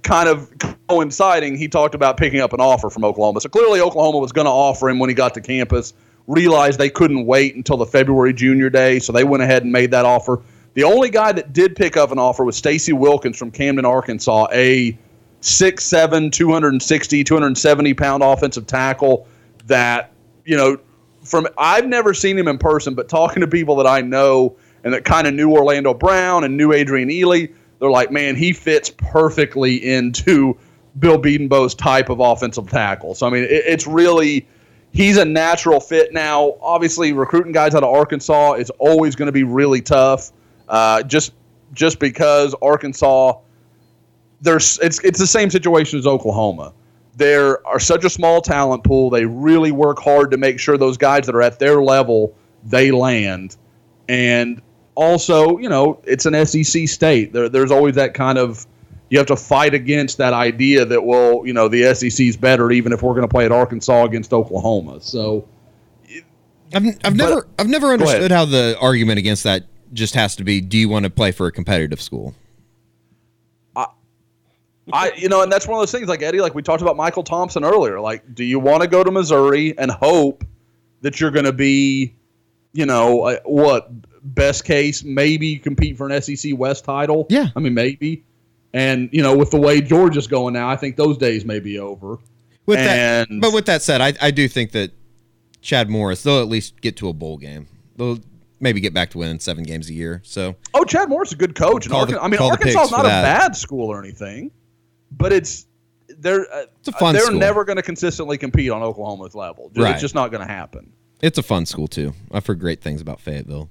Kind of coinciding, he talked about picking up an offer from Oklahoma. So clearly, Oklahoma was going to offer him when he got to campus realized they couldn't wait until the February junior day, so they went ahead and made that offer. The only guy that did pick up an offer was Stacy Wilkins from Camden, Arkansas, a 6'7, 260, 270 pound offensive tackle that, you know, from I've never seen him in person, but talking to people that I know and that kind of knew Orlando Brown and knew Adrian Ealy, they're like, man, he fits perfectly into Bill Bedenbaugh's type of offensive tackle. So I mean, it, it's really he's a natural fit now. Obviously, recruiting guys out of Arkansas is always going to be really tough, uh, just just because Arkansas. There's it's it's the same situation as Oklahoma. There are such a small talent pool. They really work hard to make sure those guys that are at their level they land, and also you know it's an SEC state. There, there's always that kind of you have to fight against that idea that well you know the SEC is better even if we're going to play at Arkansas against Oklahoma. So I've, I've never I've never understood how the argument against that just has to be do you want to play for a competitive school I, you know, and that's one of those things, like Eddie, like we talked about Michael Thompson earlier. Like, do you want to go to Missouri and hope that you're going to be you know, uh, what best case maybe compete for an SEC West title. Yeah. I mean maybe. And you know, with the way Georgia's going now, I think those days may be over. With that, but with that said, I, I do think that Chad Morris they'll at least get to a bowl game. They'll maybe get back to winning seven games a year. So Oh, Chad Morris is a good coach. And Call the- I mean, call Arkansas is not a bad school or anything, but it's they're uh, It's a fun they're school. never going to consistently compete on Oklahoma's level. Right. It's just not going to happen. it's a fun school too. I've heard great things about Fayetteville,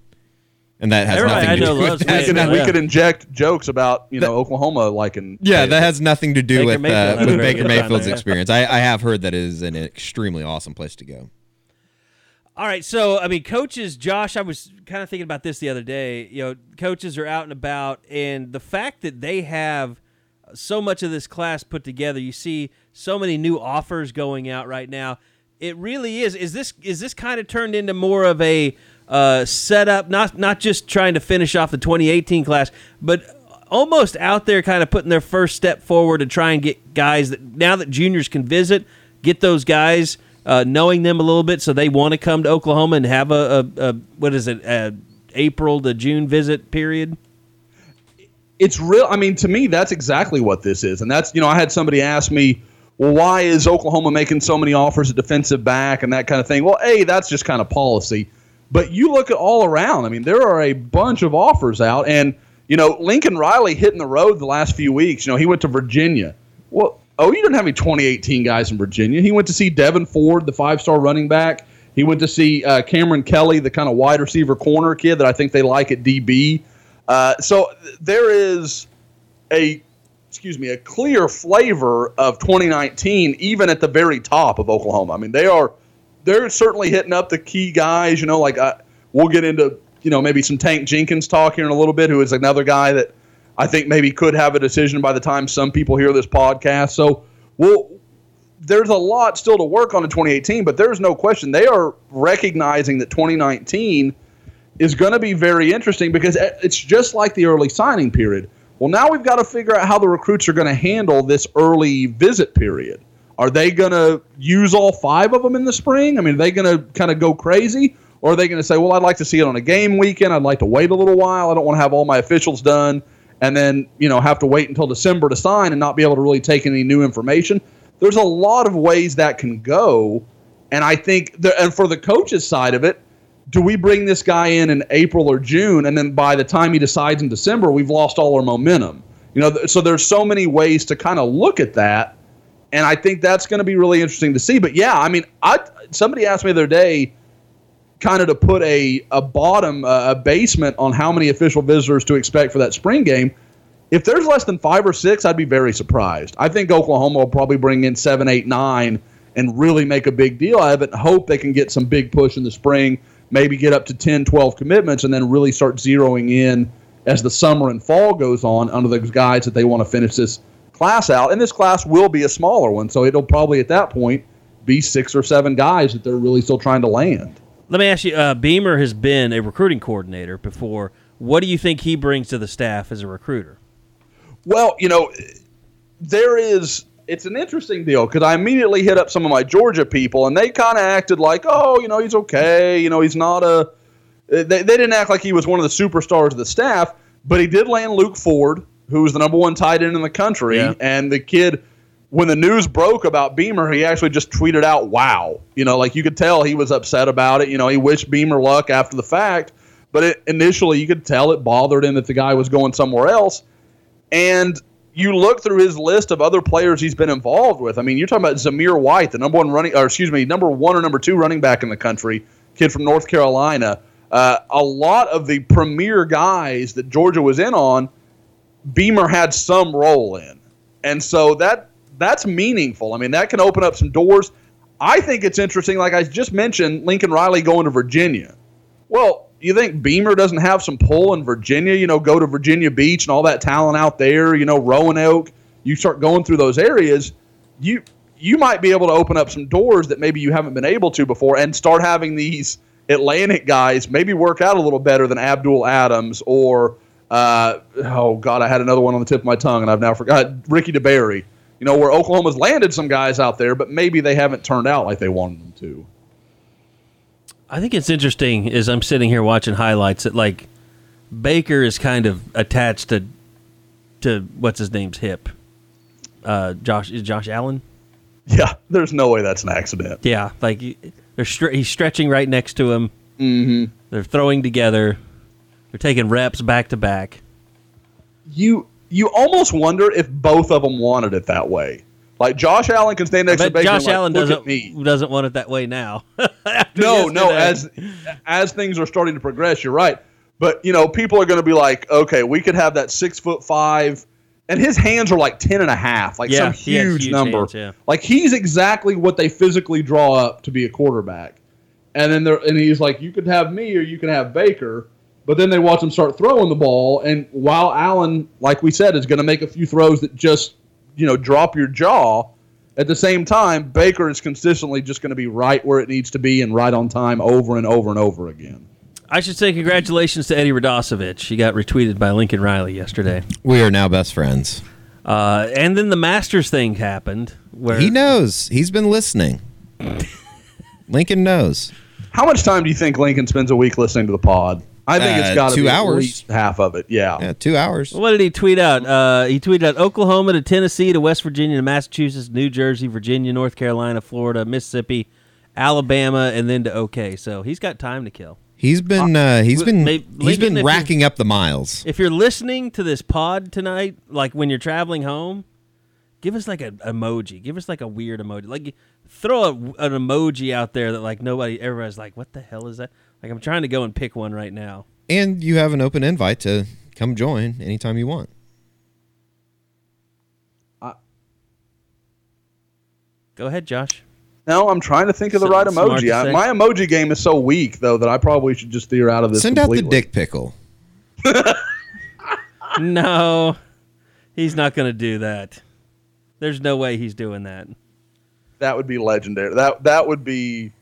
and that has Everybody nothing to know do with loves We that. could, Yeah. we could inject jokes about you know Oklahoma like in Yeah, that has nothing to do Baker with uh, with Baker Mayfield's there. experience. I, I have heard that it is an extremely awesome place to go. All right, so I mean, coaches, Josh, I was kind of thinking about this the other day. You know, coaches are out and about, and the fact that they have so much of this class put together, you see so many new offers going out right now. It really is. Is this is this kind of turned into more of a uh, setup? Not not just trying to finish off the 2018 class, but almost out there, kind of putting their first step forward to try and get guys that now that juniors can visit, get those guys uh, knowing them a little bit, so they want to come to Oklahoma and have a, a, a what is it, a April to June visit period. it's real. I mean, to me, that's exactly what this is. And that's, you know, I had somebody ask me, well, why is Oklahoma making so many offers at defensive back and that kind of thing? Well, A, that's just kind of policy. But you look at all around. I mean, there are a bunch of offers out. And, you know, Lincoln Riley hitting the road the last few weeks. You know, he went to Virginia. Well, oh, you didn't have any 2018 guys in Virginia. He went to see Devin Ford, the five star running back. He went to see uh, Cameron Kelly, the kind of wide receiver corner kid that I think they like at DB. Uh, so th- there is a excuse me a clear flavor of 2019 even at the very top of Oklahoma. I mean they are they're certainly hitting up the key guys. You know, like uh, we'll get into you know maybe some Tank Jenkins talk here in a little bit, who is another guy that I think maybe could have a decision by the time some people hear this podcast. So we'll there's a lot still to work on in 2018, but there's no question they are recognizing that 2019 is going to be very interesting because it's just like the early signing period. Well, now we've got to figure out how the recruits are going to handle this early visit period. Are they going to use all five of them in the spring? I mean, are they going to kind of go crazy? Or are they going to say, well, I'd like to see it on a game weekend. I'd like to wait a little while. I don't want to have all my officials done and then, you know, have to wait until December to sign and not be able to really take any new information. There's a lot of ways that can go. And I think, the, and for the coaches side of it, do we bring this guy in in April or June, and then by the time he decides in December, we've lost all our momentum? You know, th- so there's so many ways to kind of look at that, and I think that's going to be really interesting to see. But yeah, I mean, I somebody asked me the other day, kind of to put a a bottom uh, a basement on how many official visitors to expect for that spring game. If there's less than five or six, I'd be very surprised. I think Oklahoma will probably bring in seven, eight, nine, and really make a big deal of it. And hope they can get some big push in the spring maybe get up to 10, 12 commitments, and then really start zeroing in as the summer and fall goes on under the guys that they want to finish this class out. And this class will be a smaller one, so it'll probably at that point be six or seven guys that they're really still trying to land. Let me ask you, uh, Beamer has been a recruiting coordinator before. What do you think he brings to the staff as a recruiter? Well, you know, there is. It's an interesting deal because I immediately hit up some of my Georgia people, and they kind of acted like, "Oh, you know, he's okay. You know, he's not a." They, they didn't act like he was one of the superstars of the staff, but he did land Luke Ford, who was the number one tight end in the country, Yeah. and the kid. When the news broke about Beamer, he actually just tweeted out, "Wow!" You know, like you could tell he was upset about it. You know, he wished Beamer luck after the fact, but it, initially you could tell it bothered him that the guy was going somewhere else. And you look through his list of other players he's been involved with. I mean, you're talking about Zamir White, the number one running, or excuse me, number one or number two running back in the country, kid from North Carolina. Uh, a lot of the premier guys that Georgia was in on, Beamer had some role in, and so that that's meaningful. I mean, that can open up some doors. I think it's interesting. Like I just mentioned, Lincoln Riley going to Virginia. Well, you think Beamer doesn't have some pull in Virginia? You know, go to Virginia Beach and all that talent out there. You know, Roanoke. You start going through those areas, you you might be able to open up some doors that maybe you haven't been able to before, and start having these Atlantic guys maybe work out a little better than Abdul Adams or uh, oh god, I had another one on the tip of my tongue and I've now forgot Ricky DeBerry. You know, where Oklahoma's landed some guys out there, but maybe they haven't turned out like they wanted them to. I think it's interesting as I'm sitting here watching highlights that like Baker is kind of attached to to what's his name's hip. Uh, Josh is Josh Allen. Yeah, there's no way that's an accident. Yeah, like they're stre- he's stretching right next to him. Mm-hmm. They're throwing together. They're taking reps back to back. You you almost wonder if both of them wanted it that way. Like Josh Allen can stand next to Baker. Josh like, Allen doesn't doesn't want it that way now. No, no. As as things are starting to progress, you're right. But you know, people are going to be like, okay, we could have that six foot five, and his hands are like ten and a half, like Yeah, some huge, huge number. hands, yeah. Like he's exactly what they physically draw up to be a quarterback. And then there, and he's like, you could have me or you can have Baker. But then they watch him start throwing the ball, and while Allen, like we said, is going to make a few throws that just, you know, drop your jaw. At the same time, Baker is consistently just going to be right where it needs to be and right on time over and over and over again. I should say congratulations to Eddie Radosevich. He got retweeted by Lincoln Riley yesterday. We are now best friends. Uh, and then the Masters thing happened where He knows. He's been listening. Lincoln knows. How much time do you think Lincoln spends a week listening to the pod? I think Uh, it's got to two be hours. at least half of it. Yeah. Yeah, two hours. What did he tweet out? Uh, he tweeted out Oklahoma to Tennessee to West Virginia to Massachusetts, New Jersey, Virginia, North Carolina, Florida, Mississippi, Alabama, and then to OK. So he's got time to kill. He's been uh, he's been Maybe- he's Lincoln, been racking up the miles. If you're listening to this pod tonight, like when you're traveling home, give us like an emoji. Give us like a weird emoji. Like throw a, an emoji out there that like nobody, everybody's like, what the hell is that? Like I'm trying to go and pick one right now. And you have an open invite to come join anytime you want. Go ahead, Josh. No, I'm trying to think of the So- right emoji. I, my emoji game is so weak though that I probably should just steer out of this. Send out the dick pickle. no, he's not going to do that. There's no way he's doing that. That would be legendary. That that would be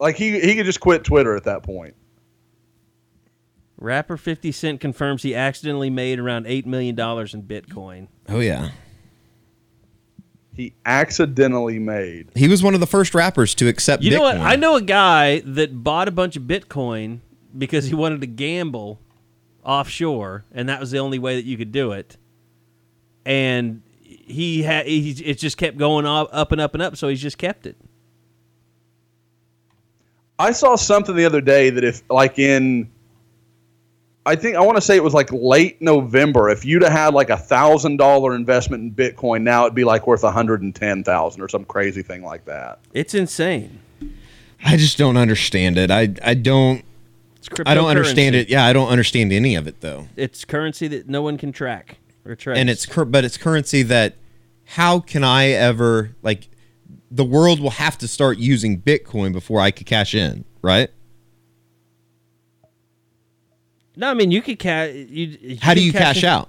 like he he could just quit Twitter at that point. Rapper 50 Cent confirms he accidentally made around $8 million in Bitcoin. Oh yeah. He accidentally made. He was one of the first rappers to accept You know what? Bitcoin. I know a guy that bought a bunch of Bitcoin because he wanted to gamble offshore, and that was the only way that you could do it. And he had he, it just kept going up, up and up and up, so he's just kept it. I saw something the other day that if like in I think I want to say it was like late November. If you'd have had like a thousand dollar investment in Bitcoin, now it'd be like worth a hundred and ten thousand or some crazy thing like that. It's insane. I just don't understand it. I I don't It's I don't understand it. Yeah, I don't understand any of it though. It's currency that no one can track or trace. And it's cur- but it's currency that how can I ever like the world will have to start using Bitcoin before I could cash in, right? no. I mean, you could cash. You, you How do you cash in- out?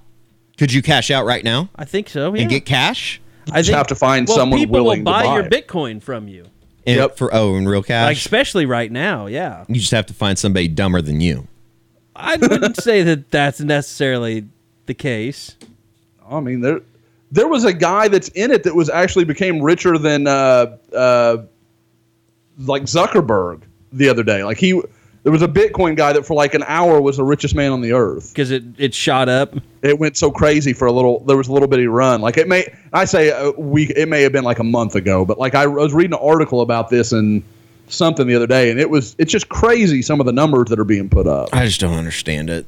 Could you cash out right now I think so. Yeah. and get cash? I just have to find well, someone people willing will to buy, buy your it. Bitcoin from you, And Yep. for oh, in real cash, like cash. especially right now. Yeah, you just have to find somebody dumber than you. I wouldn't say that that's necessarily the case. I mean, there there was a guy that's in it that was actually became richer than uh, uh, like Zuckerberg the other day. Like he, there was a Bitcoin guy that for like an hour was the richest man on the earth. because it, it shot up. It went so crazy for a little. There was a little bitty run. Like it may, I say a week. It may have been like a month ago, but like I was reading an article about this and something the other day, and it was it's just crazy some of the numbers that are being put up. I just don't understand it.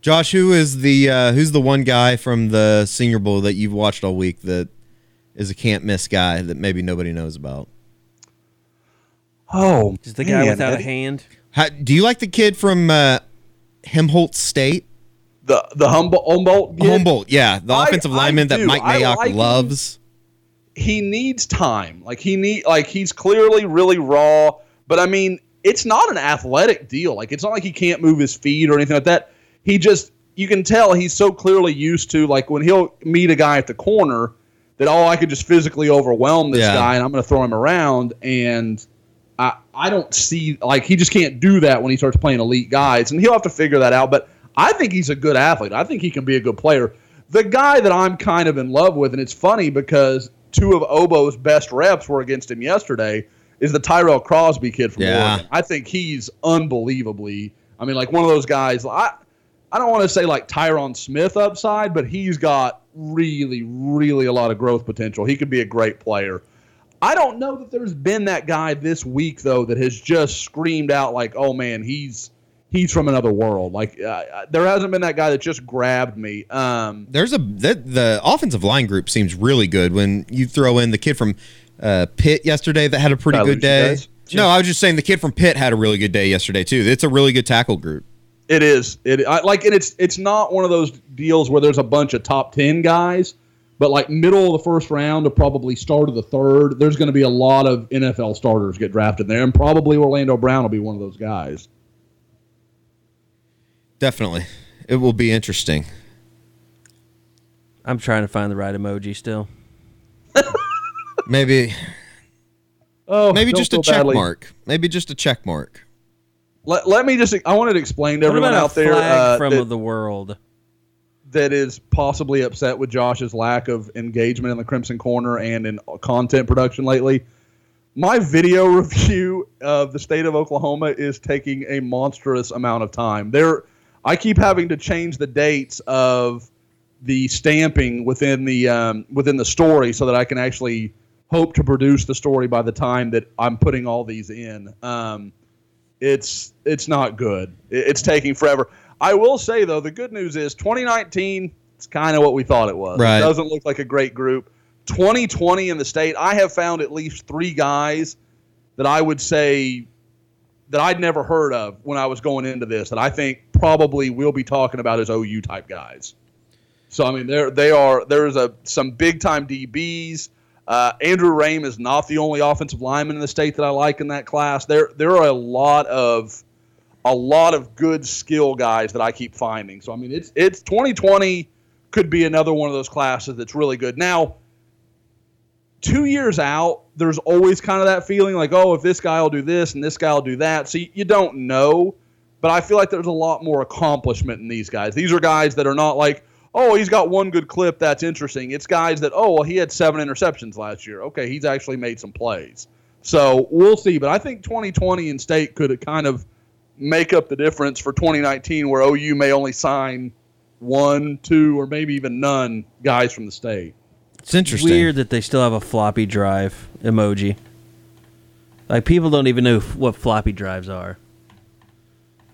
Josh, who is the uh, who's the one guy from the Senior Bowl that you've watched all week that is a can't miss guy that maybe nobody knows about? Oh, Is the guy man, without a hand? How, do you like the kid from uh, Helmholtz State? The the Humboldt, Humboldt, kid? Humboldt, yeah, the I- offensive I lineman that. Mike I Mayock like him. loves. he needs time. Like he need like he's clearly really raw, but I mean, it's not an athletic deal. Like it's not like he can't move his feet or anything like that. He just you can tell he's so clearly used to like when he'll meet a guy at the corner that oh I could just physically overwhelm this Yeah. guy and I'm going to throw him around and I I don't see like he just can't do that when he starts playing elite guys and he'll have to figure that out. But I think he's a good athlete. I think he can be a good player. The guy that I'm kind of in love with, and it's funny because two of Obo's best reps were against him yesterday, is the Tyrell Crosby kid from Yeah. Oregon. I think he's unbelievably. I mean, like one of those guys. I I don't want to say like Tyron Smith upside, but he's got really, really a lot of growth potential. He could be a great player. I don't know that there's been that guy this week though that has just screamed out like, "Oh man, he's he's from another world." Like uh, there hasn't been that guy that just grabbed me. Um, There's a the, the offensive line group seems really good when you throw in the kid from uh, Pitt yesterday that had a pretty I good day. No, I was just saying the kid from Pitt had a really good day yesterday too. It's a really good tackle group. It is. It I, like, and it's it's not one of those deals where there's a bunch of top ten guys, but like middle of the first round to probably start of the third, there's going to be a lot of NFL starters get drafted there, and probably Orlando Brown will be one of those guys. Definitely, it will be interesting. I'm trying to find the right emoji still. Maybe Oh, maybe just a feel check badly. mark. Maybe just a check mark. Let, let me just. I wanted to explain to What everyone out there uh, from that, the world? that is possibly upset with Josh's lack of engagement in the Crimson Corner and in content production lately. My video review of the state of Oklahoma is taking a monstrous amount of time. There, I keep having to change the dates of the stamping within the um, within the story so that I can actually hope to produce the story by the time that I'm putting all these in. Um, it's it's not good. It's taking forever. I will say though, the good news is 2019. It's kind of what we thought it was. Right. It doesn't look like a great group. 2020 in the state, I have found at least three guys that I would say that I'd never heard of when I was going into this that I think probably we'll be talking about as OU type guys. So I mean, there they are. There's a some big time DBs. Uh, Andrew Raym is not the only offensive lineman in the state that I like in that class. There there are a lot of a lot of good skill guys that I keep finding. So I mean, it's it's 2020 could be another one of those classes that's really good. Now, two years out, there's always kind of that feeling like, oh, if this guy will do this and this guy will do that. So you, you don't know, but I feel like there's a lot more accomplishment in these guys. These are guys that are not like, oh, he's got one good clip that's interesting. It's guys that, oh, well, he had seven interceptions last year. Okay, he's actually made some plays. So we'll see. But I think 2020 in state could kind of make up the difference for 2019, where OU may only sign one, two, or maybe even none guys from the state. It's interesting. Weird that they still have a floppy drive emoji. Like people don't even know what floppy drives are.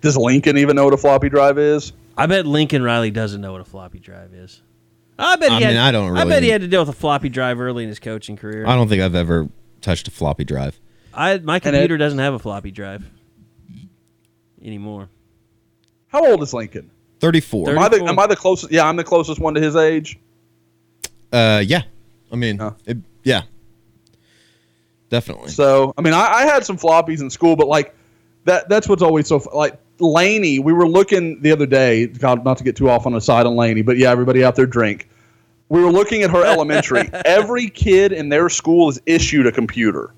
Does Lincoln even know what a floppy drive is? I bet Lincoln Riley doesn't know what a floppy drive is. I bet he I had, mean, I don't really. I bet he had to deal with a floppy drive early in his coaching career. I don't think I've ever touched a floppy drive. I my it- computer doesn't have a floppy drive anymore. How old is Lincoln? 34. Am I the 34. am I the closest? Yeah, I'm the closest one to his age. Uh, yeah. I mean, Huh. it, yeah. Definitely. So I mean, I, I had some floppies in school, but like that that's what's always so fu- like Laney. We were looking the other day. God, not to get too off on a side on Laney, but yeah, everybody out there drink. We were looking at her elementary. Every kid in their school is issued a computer.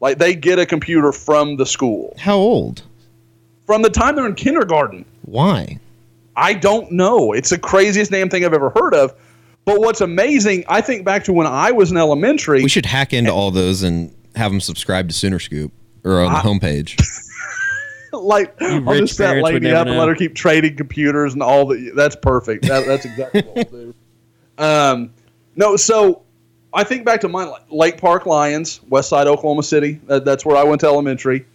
Like they get a computer from the school How old? from the time they're in kindergarten. Why? I don't know. It's the craziest damn thing I've ever heard of. But what's amazing, I think back to when I was in elementary. We should hack into all those and have them subscribe to Sooner Scoop or on the homepage. like I'll just set lady up and know. let her keep trading computers and all the. That's perfect. That, that's exactly what I'll do. Um, no, so I think back to mine, Lake Park Lions, West Side Oklahoma City. That, that's where I went to elementary.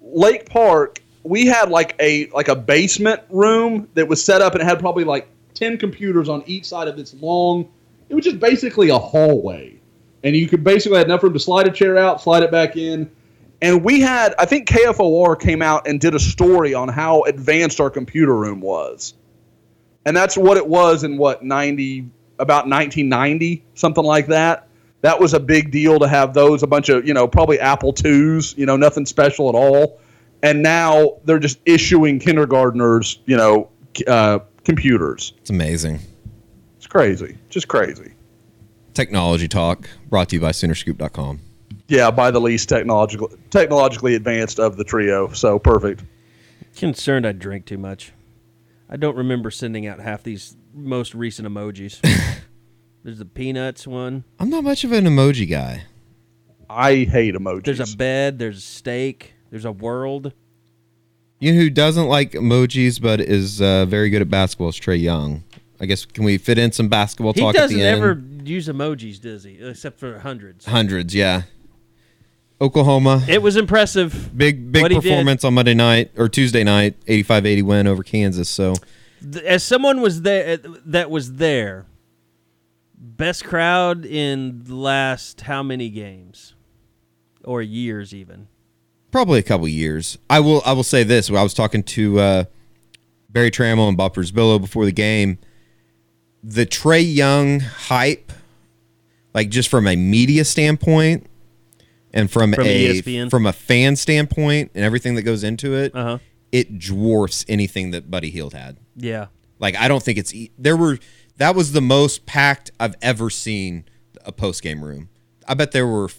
Lake Park, we had like a like a basement room that was set up and it had probably like ten computers on each side of this long. It was just basically a hallway, and you could basically had enough room to slide a chair out, slide it back in. And we had, I think KFOR came out and did a story on how advanced our computer room was. And that's what it was in what, 90, about 1990, something like that. That was a big deal to have those, a bunch of, you know, probably Apple IIs, you know, nothing special at all. And now they're just issuing kindergartners, you know, uh, computers. It's amazing. It's crazy. Just crazy. Technology Talk brought to you by Soonerscoop.com. Yeah, by the least technological, technologically advanced of the trio. So perfect. Concerned I drink too much. I don't remember sending out half these most recent emojis. There's the peanuts one. I'm not much of an emoji guy. I hate emojis. There's a bed. There's a steak. There's a world. You know who doesn't like emojis but is uh, very good at basketball is Trae Young. I guess can we fit in some basketball He talk He doesn't the end? ever use emojis, does he? Except for hundreds. Hundreds, yeah. Oklahoma, It was impressive. big big what he did. performance on Monday night or Tuesday night, 85-80 win over Kansas. So As someone was there that was there, best crowd in the last how many games or years even? probably a couple years. I will I will say this. I was talking to uh, Berry Tramel and Bob Billow before the game. The Trae Young hype, like just from a media standpoint and from, From a ESPN? from a fan standpoint and everything that goes into it, Uh huh. it dwarfs anything that Buddy Hield had. Yeah. Like I don't think it's e- there were that was the most packed I've ever seen a post game room. I bet there were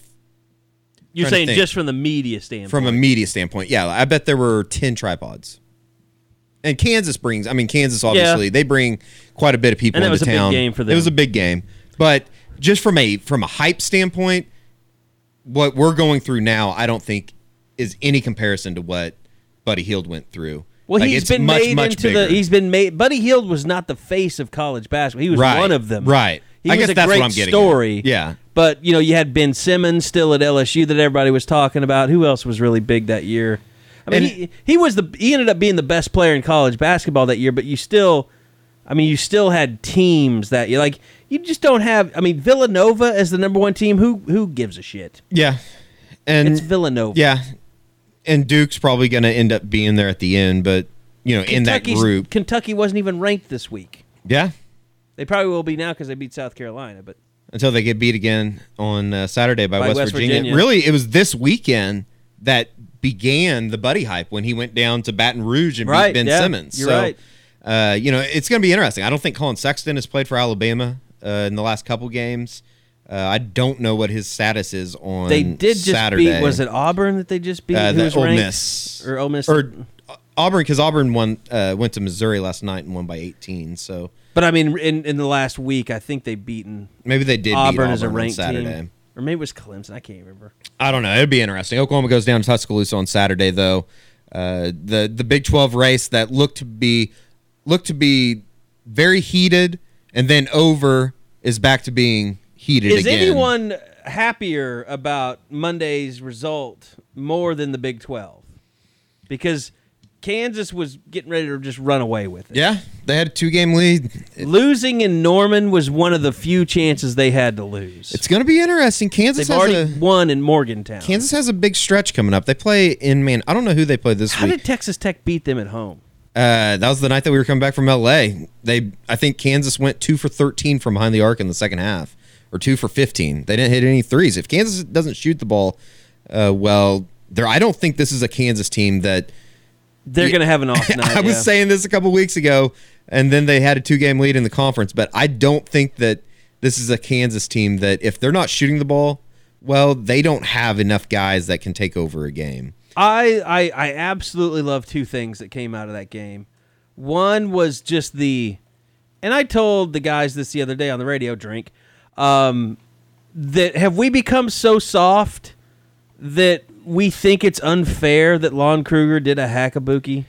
You're saying just from the media standpoint. from a media standpoint. Yeah, I bet there were 10 tripods. And Kansas brings, I mean, Kansas obviously they bring quite a bit of people And into was a big town. game for them. It was a big game, but just from a from a hype standpoint, what we're going through now, I don't think is any comparison to what Buddy Hield went through. well, Like, he's been much, made much into bigger. the. He's been made. Buddy Hield was not the face of college basketball. He was Right, one of them. right. He I was guess a that's what great I'm getting story. at. Yeah. But you know, you had Ben Simmons still at LSU that everybody was talking about. Who else was really big that year? I mean, And- he, he was the he ended up being the best player in college basketball that year. But you still, I mean, you still had teams that you like. You just don't have. I mean, Villanova as the number one team. Who who gives a shit? yeah, and It's Villanova. yeah, and Duke's probably going to end up being there at the end, but you know, in that group, Kentucky wasn't even ranked this week. yeah, They probably will be now because they beat South Carolina. But until they get beat again on uh, Saturday by, By West, West Virginia. Virginia. Really, it was this weekend that began the Buddy hype when he went down to Baton Rouge and Right, beat Ben yeah, Simmons. you're so, right. uh, you know, it's going to be interesting. I don't think Collin Sexton has played for Alabama uh, in the last couple games. Uh, I don't know what his status is on. they did just Saturday. beat. Was it Auburn that they just beat? uh, the Ole ranked? Miss or Ole Miss? or uh, Auburn because Auburn won uh, went to Missouri last night and won by 18. So But I mean, in, in the last week, I think they beaten maybe they did Auburn as a ranked Saturday. team, or maybe it was Clemson. I can't remember. I don't know. It'd be interesting. Oklahoma goes down to Tuscaloosa on Saturday, though. Uh, the the Big Twelve race that looked to be looked to be very heated, and then over is back to being heated Is again. anyone happier about Monday's result more than the Big Twelve? Because Kansas was getting ready to just run away with it. Yeah, they had a two game lead. Losing in Norman was one of the few chances they had to lose. It's going to be interesting. Kansas They've has already a won in Morgantown. Kansas has a big stretch coming up. They play in man. I don't know who they play this How week. did Texas Tech beat them at home? Uh, that was the night that we were coming back from LA. They, I think Kansas went two for thirteen from behind the arc in the second half, or two for fifteen. They didn't hit any threes. If Kansas doesn't shoot the ball, uh, well, there. I don't think this is a Kansas team that. They're going to have an off night. I was yeah. saying this a couple weeks ago, and then they had a two-game lead in the conference. But I don't think that this is a Kansas team that if they're not shooting the ball, well, they don't have enough guys that can take over a game. I, I I absolutely love two things that came out of that game. One was just the, and I told the guys this the other day on the radio. Drink, um, that have we become so soft that we think it's unfair that Lon Kruger did a hackabuki?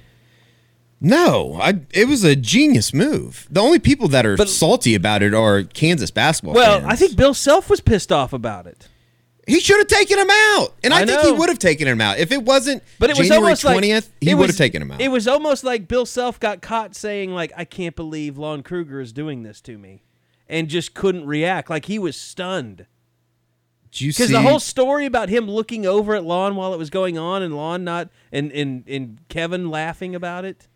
No, I. It was a genius move. The only people that are But- salty about it are Kansas basketball. Well, fans. I think Bill Self was pissed off about it. He should have taken him out, and I, I think he would have taken him out if it wasn't. But it was January almost like twentieth. He would have taken him out. It was almost like Bill Self got caught saying like, "I can't believe Lon Kruger is doing this to me," and just couldn't react. Like he was stunned because the whole story about him looking over at Lon while it was going on, and Lon not, and and and Kevin laughing about it.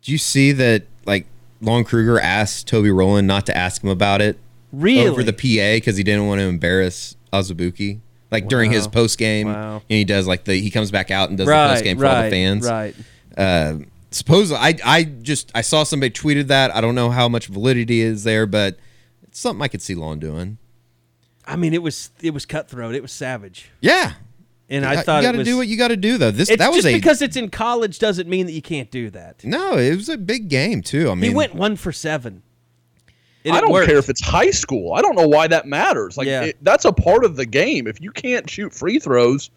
Did you see that? Like Lon Kruger asked Toby Rowland not to ask him about it Really? over the PA because he didn't want to embarrass Azubuike. Like during his post game, Wow. and he does like the he comes back out and does the post game for right, all the fans. right. uh, supposedly I I just I saw somebody tweeted that. I don't know how much validity is there, but it's something I could see Lon doing. I mean, it was it was cutthroat. It was savage, Yeah, and I thought you got to do what you got to do though. This that was just a because it's in college doesn't mean that you can't do that. no. It was a big game too. I mean, he went one for seven. It I don't worked. care if it's high school. I don't know why that matters. Like Yeah. it, that's a part of the game. If you can't shoot free throws,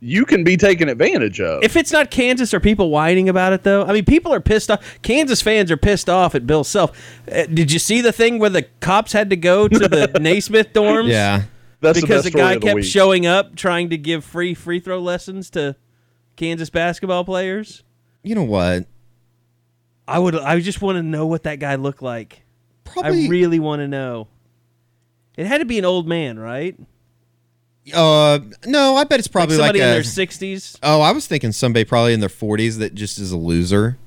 you can be taken advantage of. If it's not Kansas, are people whining about it though? I mean, people are pissed off. Kansas fans are pissed off at Bill Self. Uh, did you see the thing where the cops had to go to the Naismith dorms? Yeah. that's because the, the, best story guy of the kept week. showing up trying to give free free throw lessons to Kansas basketball players. You know what? I would. I just want to know what that guy looked like. Probably. I really want to know. It had to be an old man, right? uh, no, I bet it's probably like like, somebody in their sixties. oh, I was thinking somebody probably in their 40s that just is a loser,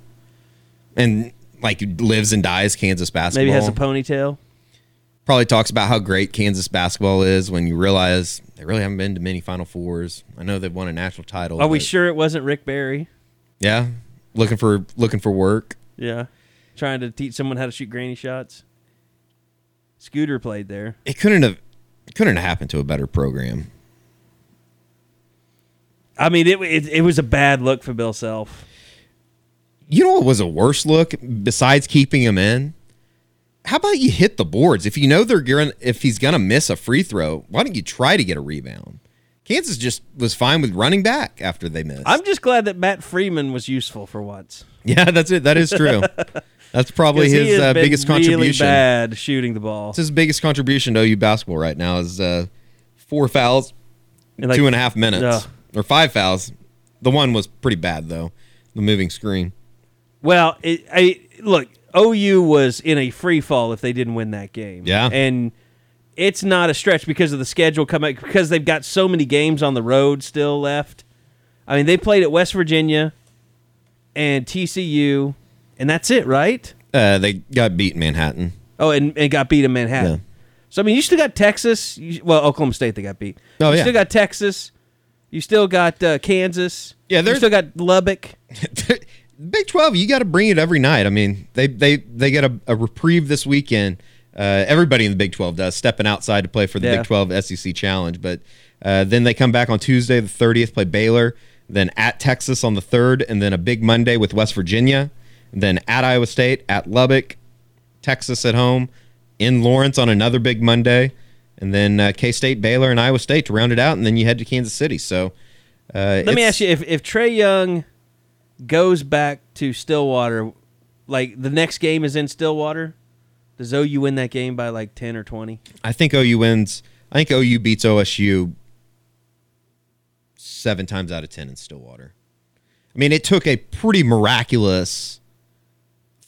and like lives and dies Kansas basketball. Maybe has a ponytail. probably talks about how great Kansas basketball is when you realize they really haven't been to many Final Fours. I know they've won a national title. Are we sure it wasn't Rick Barry? Yeah, looking for looking for work. Yeah, trying to teach someone how to shoot granny shots. Scooter played there. It couldn't have it couldn't have happened to a better program. I mean, it, it it was a bad look for Bill Self. You know what was a worse look besides keeping him in? How about you hit the boards? If you know they're going if he's gonna miss a free throw, why don't you try to get a rebound? Kansas just was fine with running back after they missed. I'm just glad that Matt Freeman was useful for once. yeah, that's it. That is true. that's probably his uh, biggest really contribution. bad shooting the ball. It's his biggest contribution to OU basketball right now is uh, four fouls, And like- two and a half minutes, Ugh. or five fouls. The one was pretty bad though. The moving screen. Well, it, I look. OU was in a free fall if they didn't win that game. Yeah. and it's not a stretch because of the schedule coming because they've got so many games on the road still left. I mean, they played at West Virginia and TCU, and that's it, right? Uh, they got beat in Manhattan. Oh, and, and got beat in Manhattan. Yeah. So I mean, you still got Texas. You, well, Oklahoma State they got beat. Oh, you yeah. still got Texas. You still got uh, Kansas. Yeah, you there's- still got Lubbock. Big Twelve, you got to bring it every night. I mean, they they they get a, a reprieve this weekend. Uh, everybody in the Big Twelve does, stepping outside to play for the Yeah. Big Twelve SEC Challenge. But uh, then they come back on Tuesday, the thirtieth, play Baylor, then at Texas on the third, and then a big Monday with West Virginia, then at Iowa State, at Lubbock, Texas at home, in Lawrence on another big Monday, and then uh, K State, Baylor, and Iowa State to round it out, and then you head to Kansas City. So. Uh, Let me ask you: if if Trae Young goes back to Stillwater, like the next game is in Stillwater, does OU win that game by like ten or twenty? I think OU wins. I think OU beats OSU seven times out of ten in Stillwater. I mean, it took a pretty miraculous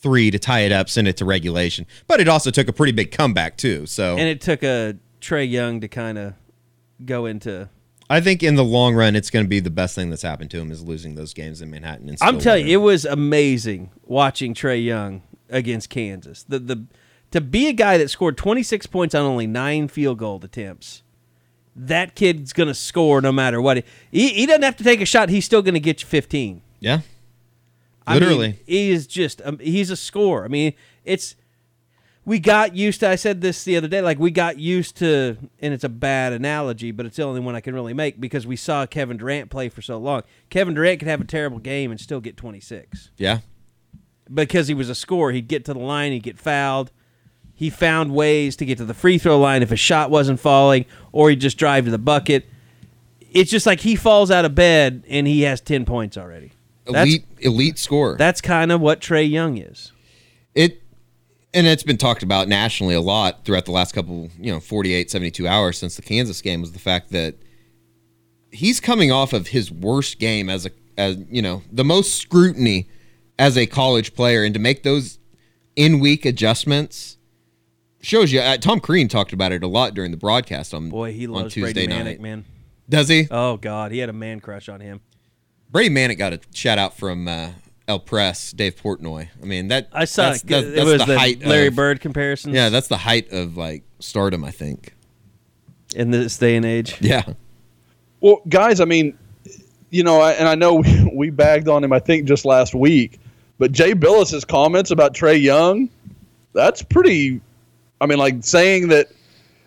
three to tie it up, send it to regulation, but it also took a pretty big comeback too. So And it took a Trae Young to kind of go into. I think in the long run, it's going to be the best thing that's happened to him is losing those games in Manhattan. And I'm telling you, it was amazing watching Trae Young against Kansas. The the to be a guy that scored 26 points on only nine field goal attempts. That kid's gonna score no matter what. He, he doesn't have to take a shot. He's still gonna get you 15. yeah, I mean, literally. he is just um, he's a scorer. I mean, it's we got used to. I said this the other day. Like we got used to, and it's a bad analogy, but it's the only one I can really make because we saw Kevin Durant play for so long. Kevin Durant could have a terrible game and still get 26 yeah. because he was a scorer. He'd get to the line, he'd get fouled. He found ways to get to the free throw line if a shot wasn't falling, or he'd just drive to the bucket. It's just like he falls out of bed and he has 10 points already. That's, Elite, elite scorer. that's kind of what Trae Young is. it and it's been talked about nationally a lot throughout the last couple you know 48 72 hours since the kansas game was the fact that he's coming off of his worst game as a as you know the most scrutiny as a college player and to make those in week adjustments shows you uh, tom crean talked about it a lot during the broadcast on Boy, he loves tuesday Brady night Manek, man. does he Oh God, he had a man crush on him. Brady manek got a shout out from uh, el press dave portnoy i mean that I saw that's, it. that's, it was the, the, height Larry of, Bird comparison. Yeah, that's the height of like stardom, I think. in this day and age. Yeah. Well, guys, I mean, you know, I- and I know we, we bagged on him, I think, just last week, but Jay Bilas's comments about Trae Young, that's pretty. I mean, like saying that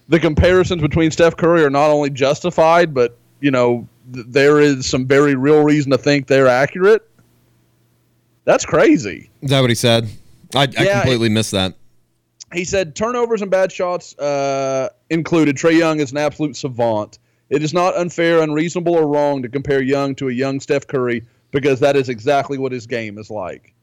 the comparisons between Steph Curry are not only justified, but, you know, th- there is some very real reason to think they're accurate. That's crazy. Is that what he said? I, I Yeah, completely missed that. he said turnovers and bad shots uh, included. Trae Young is an absolute savant. It is not unfair, unreasonable, or wrong to compare Young to a young Steph Curry because that is exactly what his game is like.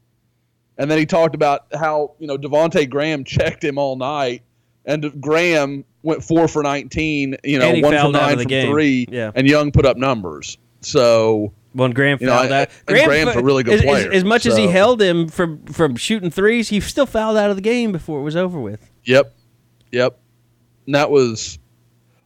And then he talked about how you know Devonte Graham checked him all night, and Graham went four for nineteen. You know, one for fouled out of nine from game. three. Yeah. and Young put up numbers. So When Graham You know, fouled out, and Graham's a really good as, as- player, As, much as he held him from from shooting threes, he still fouled out of the game before it was over with. Yep. Yep. And that was,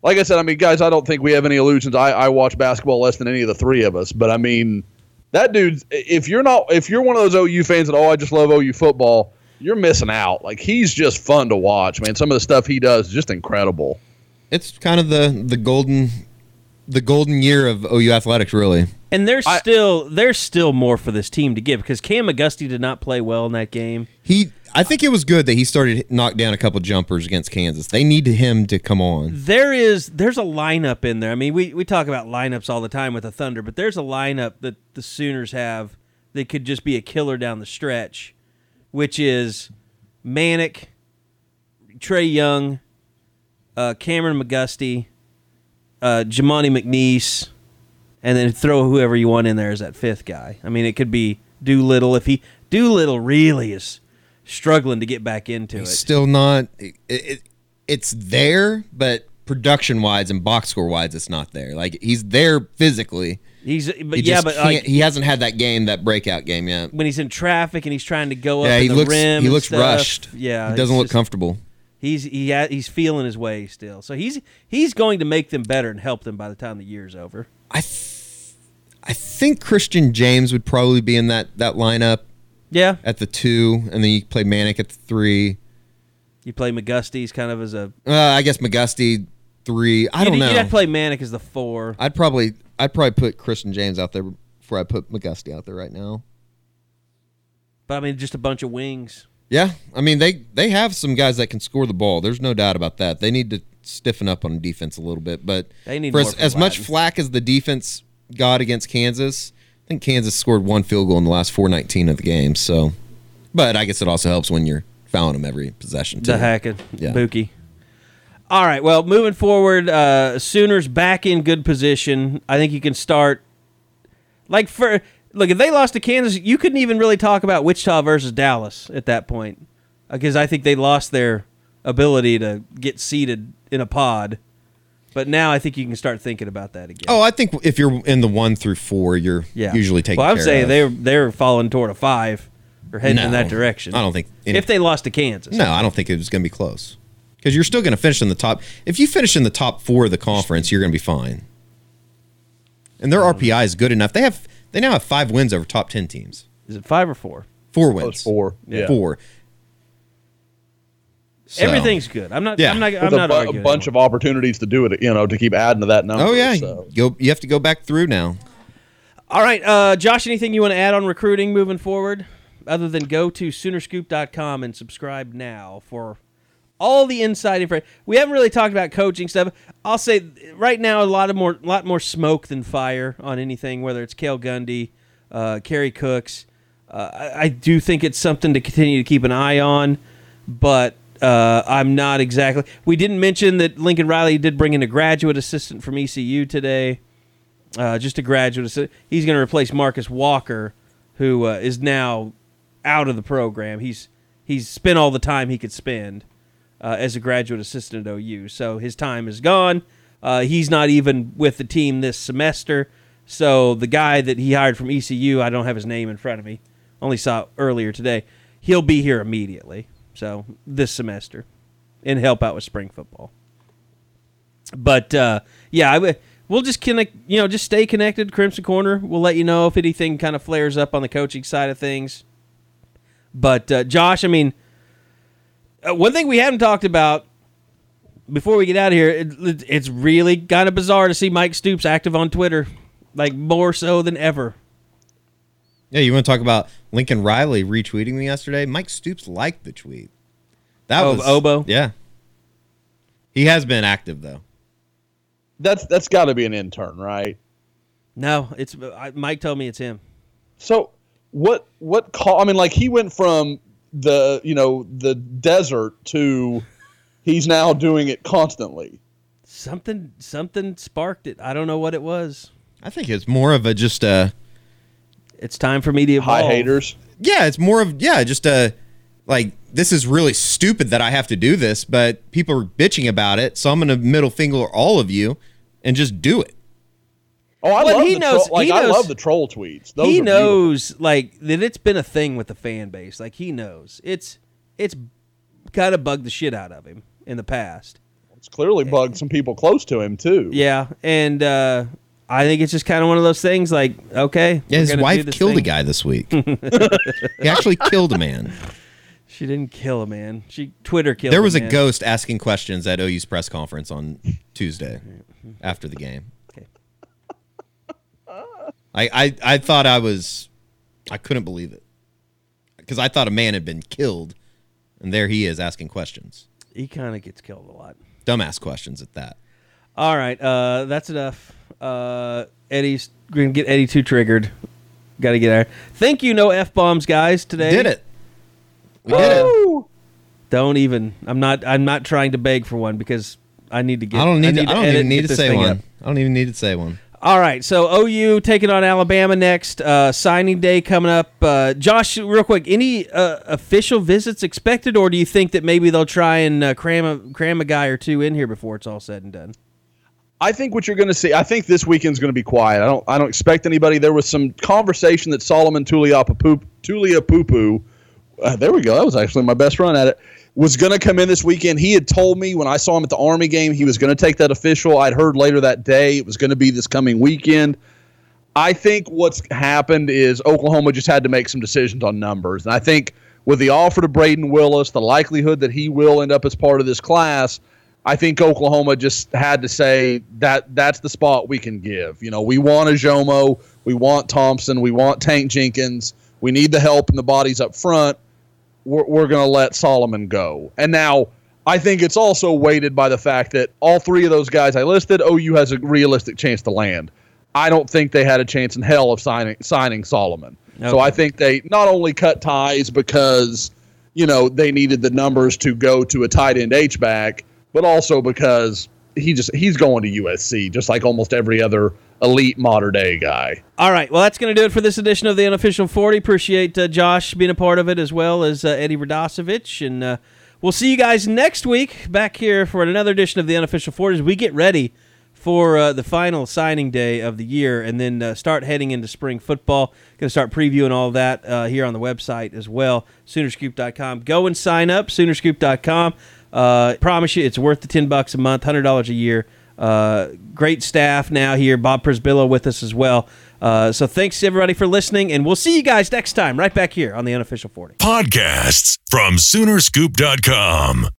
like I said, I mean, guys, I don't think we have any illusions. I, I watch basketball less than any of the three of us, but I mean, that dude, if you're not, if you're one of those OU fans that, oh, I just love OU football, you're missing out. Like, he's just fun to watch, man. Some of the stuff he does is just incredible. It's kind of the the golden the golden year of OU athletics, really. And there's I- still there's still more for this team to give because Cam Auguste did not play well in that game. He, I think it was good that he started knock down a couple jumpers against Kansas. They needed him to come on. There is there's a lineup in there. I mean, we, we talk about lineups all the time with the Thunder, but there's a lineup that the Sooners have that could just be a killer down the stretch, which is Manek, Trae Young, uh, Kameron McGusty, uh, Jamuni McNeace, and then throw whoever you want in there as that fifth guy. I mean, it could be Doolittle if he Doolittle really is struggling to get back into it. Still not. It, it, it's there, but production wise and box score wise, it's not there. Like he's there physically. He's but He yeah, but like, he hasn't had that game, that breakout game yet. when he's in traffic and he's trying to go up Yeah, he the looks rim he looks stuff, rushed. Yeah, he doesn't look just- comfortable. He's he ha- he's feeling his way still, so he's he's going to make them better and help them by the time the year's over. I th- I think Christian James would probably be in that that lineup Yeah, at the two, and then you play Manek at the three. you play McGusty's kind of as a. Uh, I guess McGusty three. I you'd, don't know. You'd have to play Manek as the four. I'd probably I'd probably put Christian James out there before I put McGusty out there right now. But I mean, just a bunch of wings. Yeah, I mean they they have some guys that can score the ball. There's no doubt about that. They need to stiffen up on defense a little bit, but They need for as, as much flack as the defense got against Kansas. I think Kansas scored one field goal in the last 419 of the game. So, but I guess it also helps when you're fouling them every possession too. The Hackett, Yeah. Buki. All right. Well, moving forward, uh, Sooners back in good position. I think you can start. Like for look, if they lost to Kansas, you couldn't even really talk about Wichita versus Dallas at that point, because I think they lost their ability to get seated in a pod. But now I think you can start thinking about that again. Oh, I think if you're in the one through four, you're yeah. usually taking. Well, I'm saying of. they're they're falling toward a five or heading in that direction. I don't think any- if they lost to Kansas. No, I don't think it was going to be close. Because you're still going to finish in the top. If you finish in the top four of the conference, you're going to be fine. And their RPI is good enough. They have they now have five wins over top ten teams. Is it five or four? Four wins. was four. Yeah. Four. So- Everything's good. I'm not. Yeah. I'm not. I'm a, not bu- a arguing. bunch of opportunities to do it, you know, to keep adding to that number. Oh yeah, So. go. You have to go back through now. All right, uh, Josh. Anything you want to add on recruiting moving forward, other than go to Soonerscoop.com and subscribe now for all the inside information. We haven't really talked about coaching stuff. I'll say right now a lot of more, lot more smoke than fire on anything. Whether it's Cale Gundy, uh, Kerry Cooks. Uh, I, I do think it's something to continue to keep an eye on, but uh, I'm not exactly. We didn't mention that Lincoln Riley did bring in a graduate assistant from ECU today uh, just a graduate. assi- He's going to replace Marcus Walker, who uh, is now out of the program. He's he's spent all the time he could spend uh, as a graduate assistant at OU, so his time is gone. Uh, he's not even with the team this semester. So the guy that he hired from ECU, I don't have his name in front of me. Only saw earlier today. He'll be here immediately. So this semester, and help out with spring football. But uh, yeah, I. We'll just connect. You know, just stay connected. Crimson Corner. We'll let you know if anything kind of flares up on the coaching side of things. But uh, Josh, I mean, uh, one thing we haven't talked about before we get out of here, it, it's really kind of bizarre to see Mike Stoops active on Twitter, like more so than ever. Yeah, you want to talk about Lincoln Riley retweeting me yesterday? Mike Stoops liked the tweet. That Oh, was Obo? Yeah, he has been active though. That's that's got to be an intern, right? No, it's I, Mike told me it's him. So what what call? I mean, like he went from the you know the desert to he's now doing it constantly. Something something sparked it. I don't know what it was. I think it's more of a just a It's time for me to evolve. High haters. yeah, it's more of yeah, just a like this is really stupid that I have to do this, but people are bitching about it, so I'm gonna middle finger all of you and just do it. Oh, I Well, love he the knows- troll, like he I knows- love the troll tweets. Those he are beautiful. knows like that it's been a thing with the fan base. Like he knows. It's it's kind of bugged the shit out of him in the past. It's clearly bugged some people close to him too. Yeah, and uh I think it's just kind of one of those things like okay, Yeah, his wife this killed a guy this week. he actually killed a man. She didn't kill a man. She Twitter killed There was a man. ghost asking questions at OU's press conference on Tuesday after the game. I, I, I thought I was, I couldn't believe it. Because I thought a man had been killed, and there he is asking questions. He kind of gets killed a lot. Dumbass questions at that. All right, uh, that's enough. Uh, Eddie's we're gonna get Eddie too triggered. Got to get there. Thank you, no f bombs, guys. Today Did it. We did it. Don't even. I'm not. I'm not trying to beg for one because I need to get. I don't need, to, I don't edit even need to say one. up. I don't even need to say one. All right, so OU taking on Alabama next. Uh, signing day coming up. Uh, Josh, real quick, any uh, official visits expected, or do you think that maybe they'll try and uh, cram a cram a guy or two in here before it's all said and done? I think what you're going to see. I think this weekend's going to be quiet. I don't. I don't expect anybody. There was some conversation that Solomon Tuliapapu Tuliapupu. Uh, there we go. That was actually my best run at it. Was going to come in this weekend. He had told me when I saw him at the Army game he was going to take that official. I'd heard later that day it was going to be this coming weekend. I think what's happened is Oklahoma just had to make some decisions on numbers, and I think with the offer to Brayden Willis, the likelihood that he will end up as part of this class, I think Oklahoma just had to say that that's the spot we can give. You know, we want a Jomo, we want Thompson, we want Tank Jenkins, we need the help and the bodies up front. We're, we're going to let Solomon go. And now I think it's also weighted by the fact that all three of those guys I listed, OU has a realistic chance to land. I don't think they had a chance in hell of signing signing Solomon. So I think they not only cut ties because you know they needed the numbers to go to a tight end H back, but also because he just he's going to USC just like almost every other elite modern day guy. All right. Well, that's going to do it for this edition of the Unofficial 40. Appreciate uh, Josh being a part of it as well as uh, Eddie Radosevich. And uh, we'll see you guys next week back here for another edition of the Unofficial 40 as we get ready for uh, the final signing day of the year and then uh, start heading into spring football. Going to start previewing all that uh, here on the website as well, Soonerscoop.com. Go and sign up, Soonerscoop.com. Promise you, it's worth the 10 bucks a month, $100 a year. Uh, great staff now here. Bob Przybylo with us as well. Uh, so thanks everybody for listening, and we'll see you guys next time right back here on the Unofficial 40. Podcasts from Soonerscoop.com.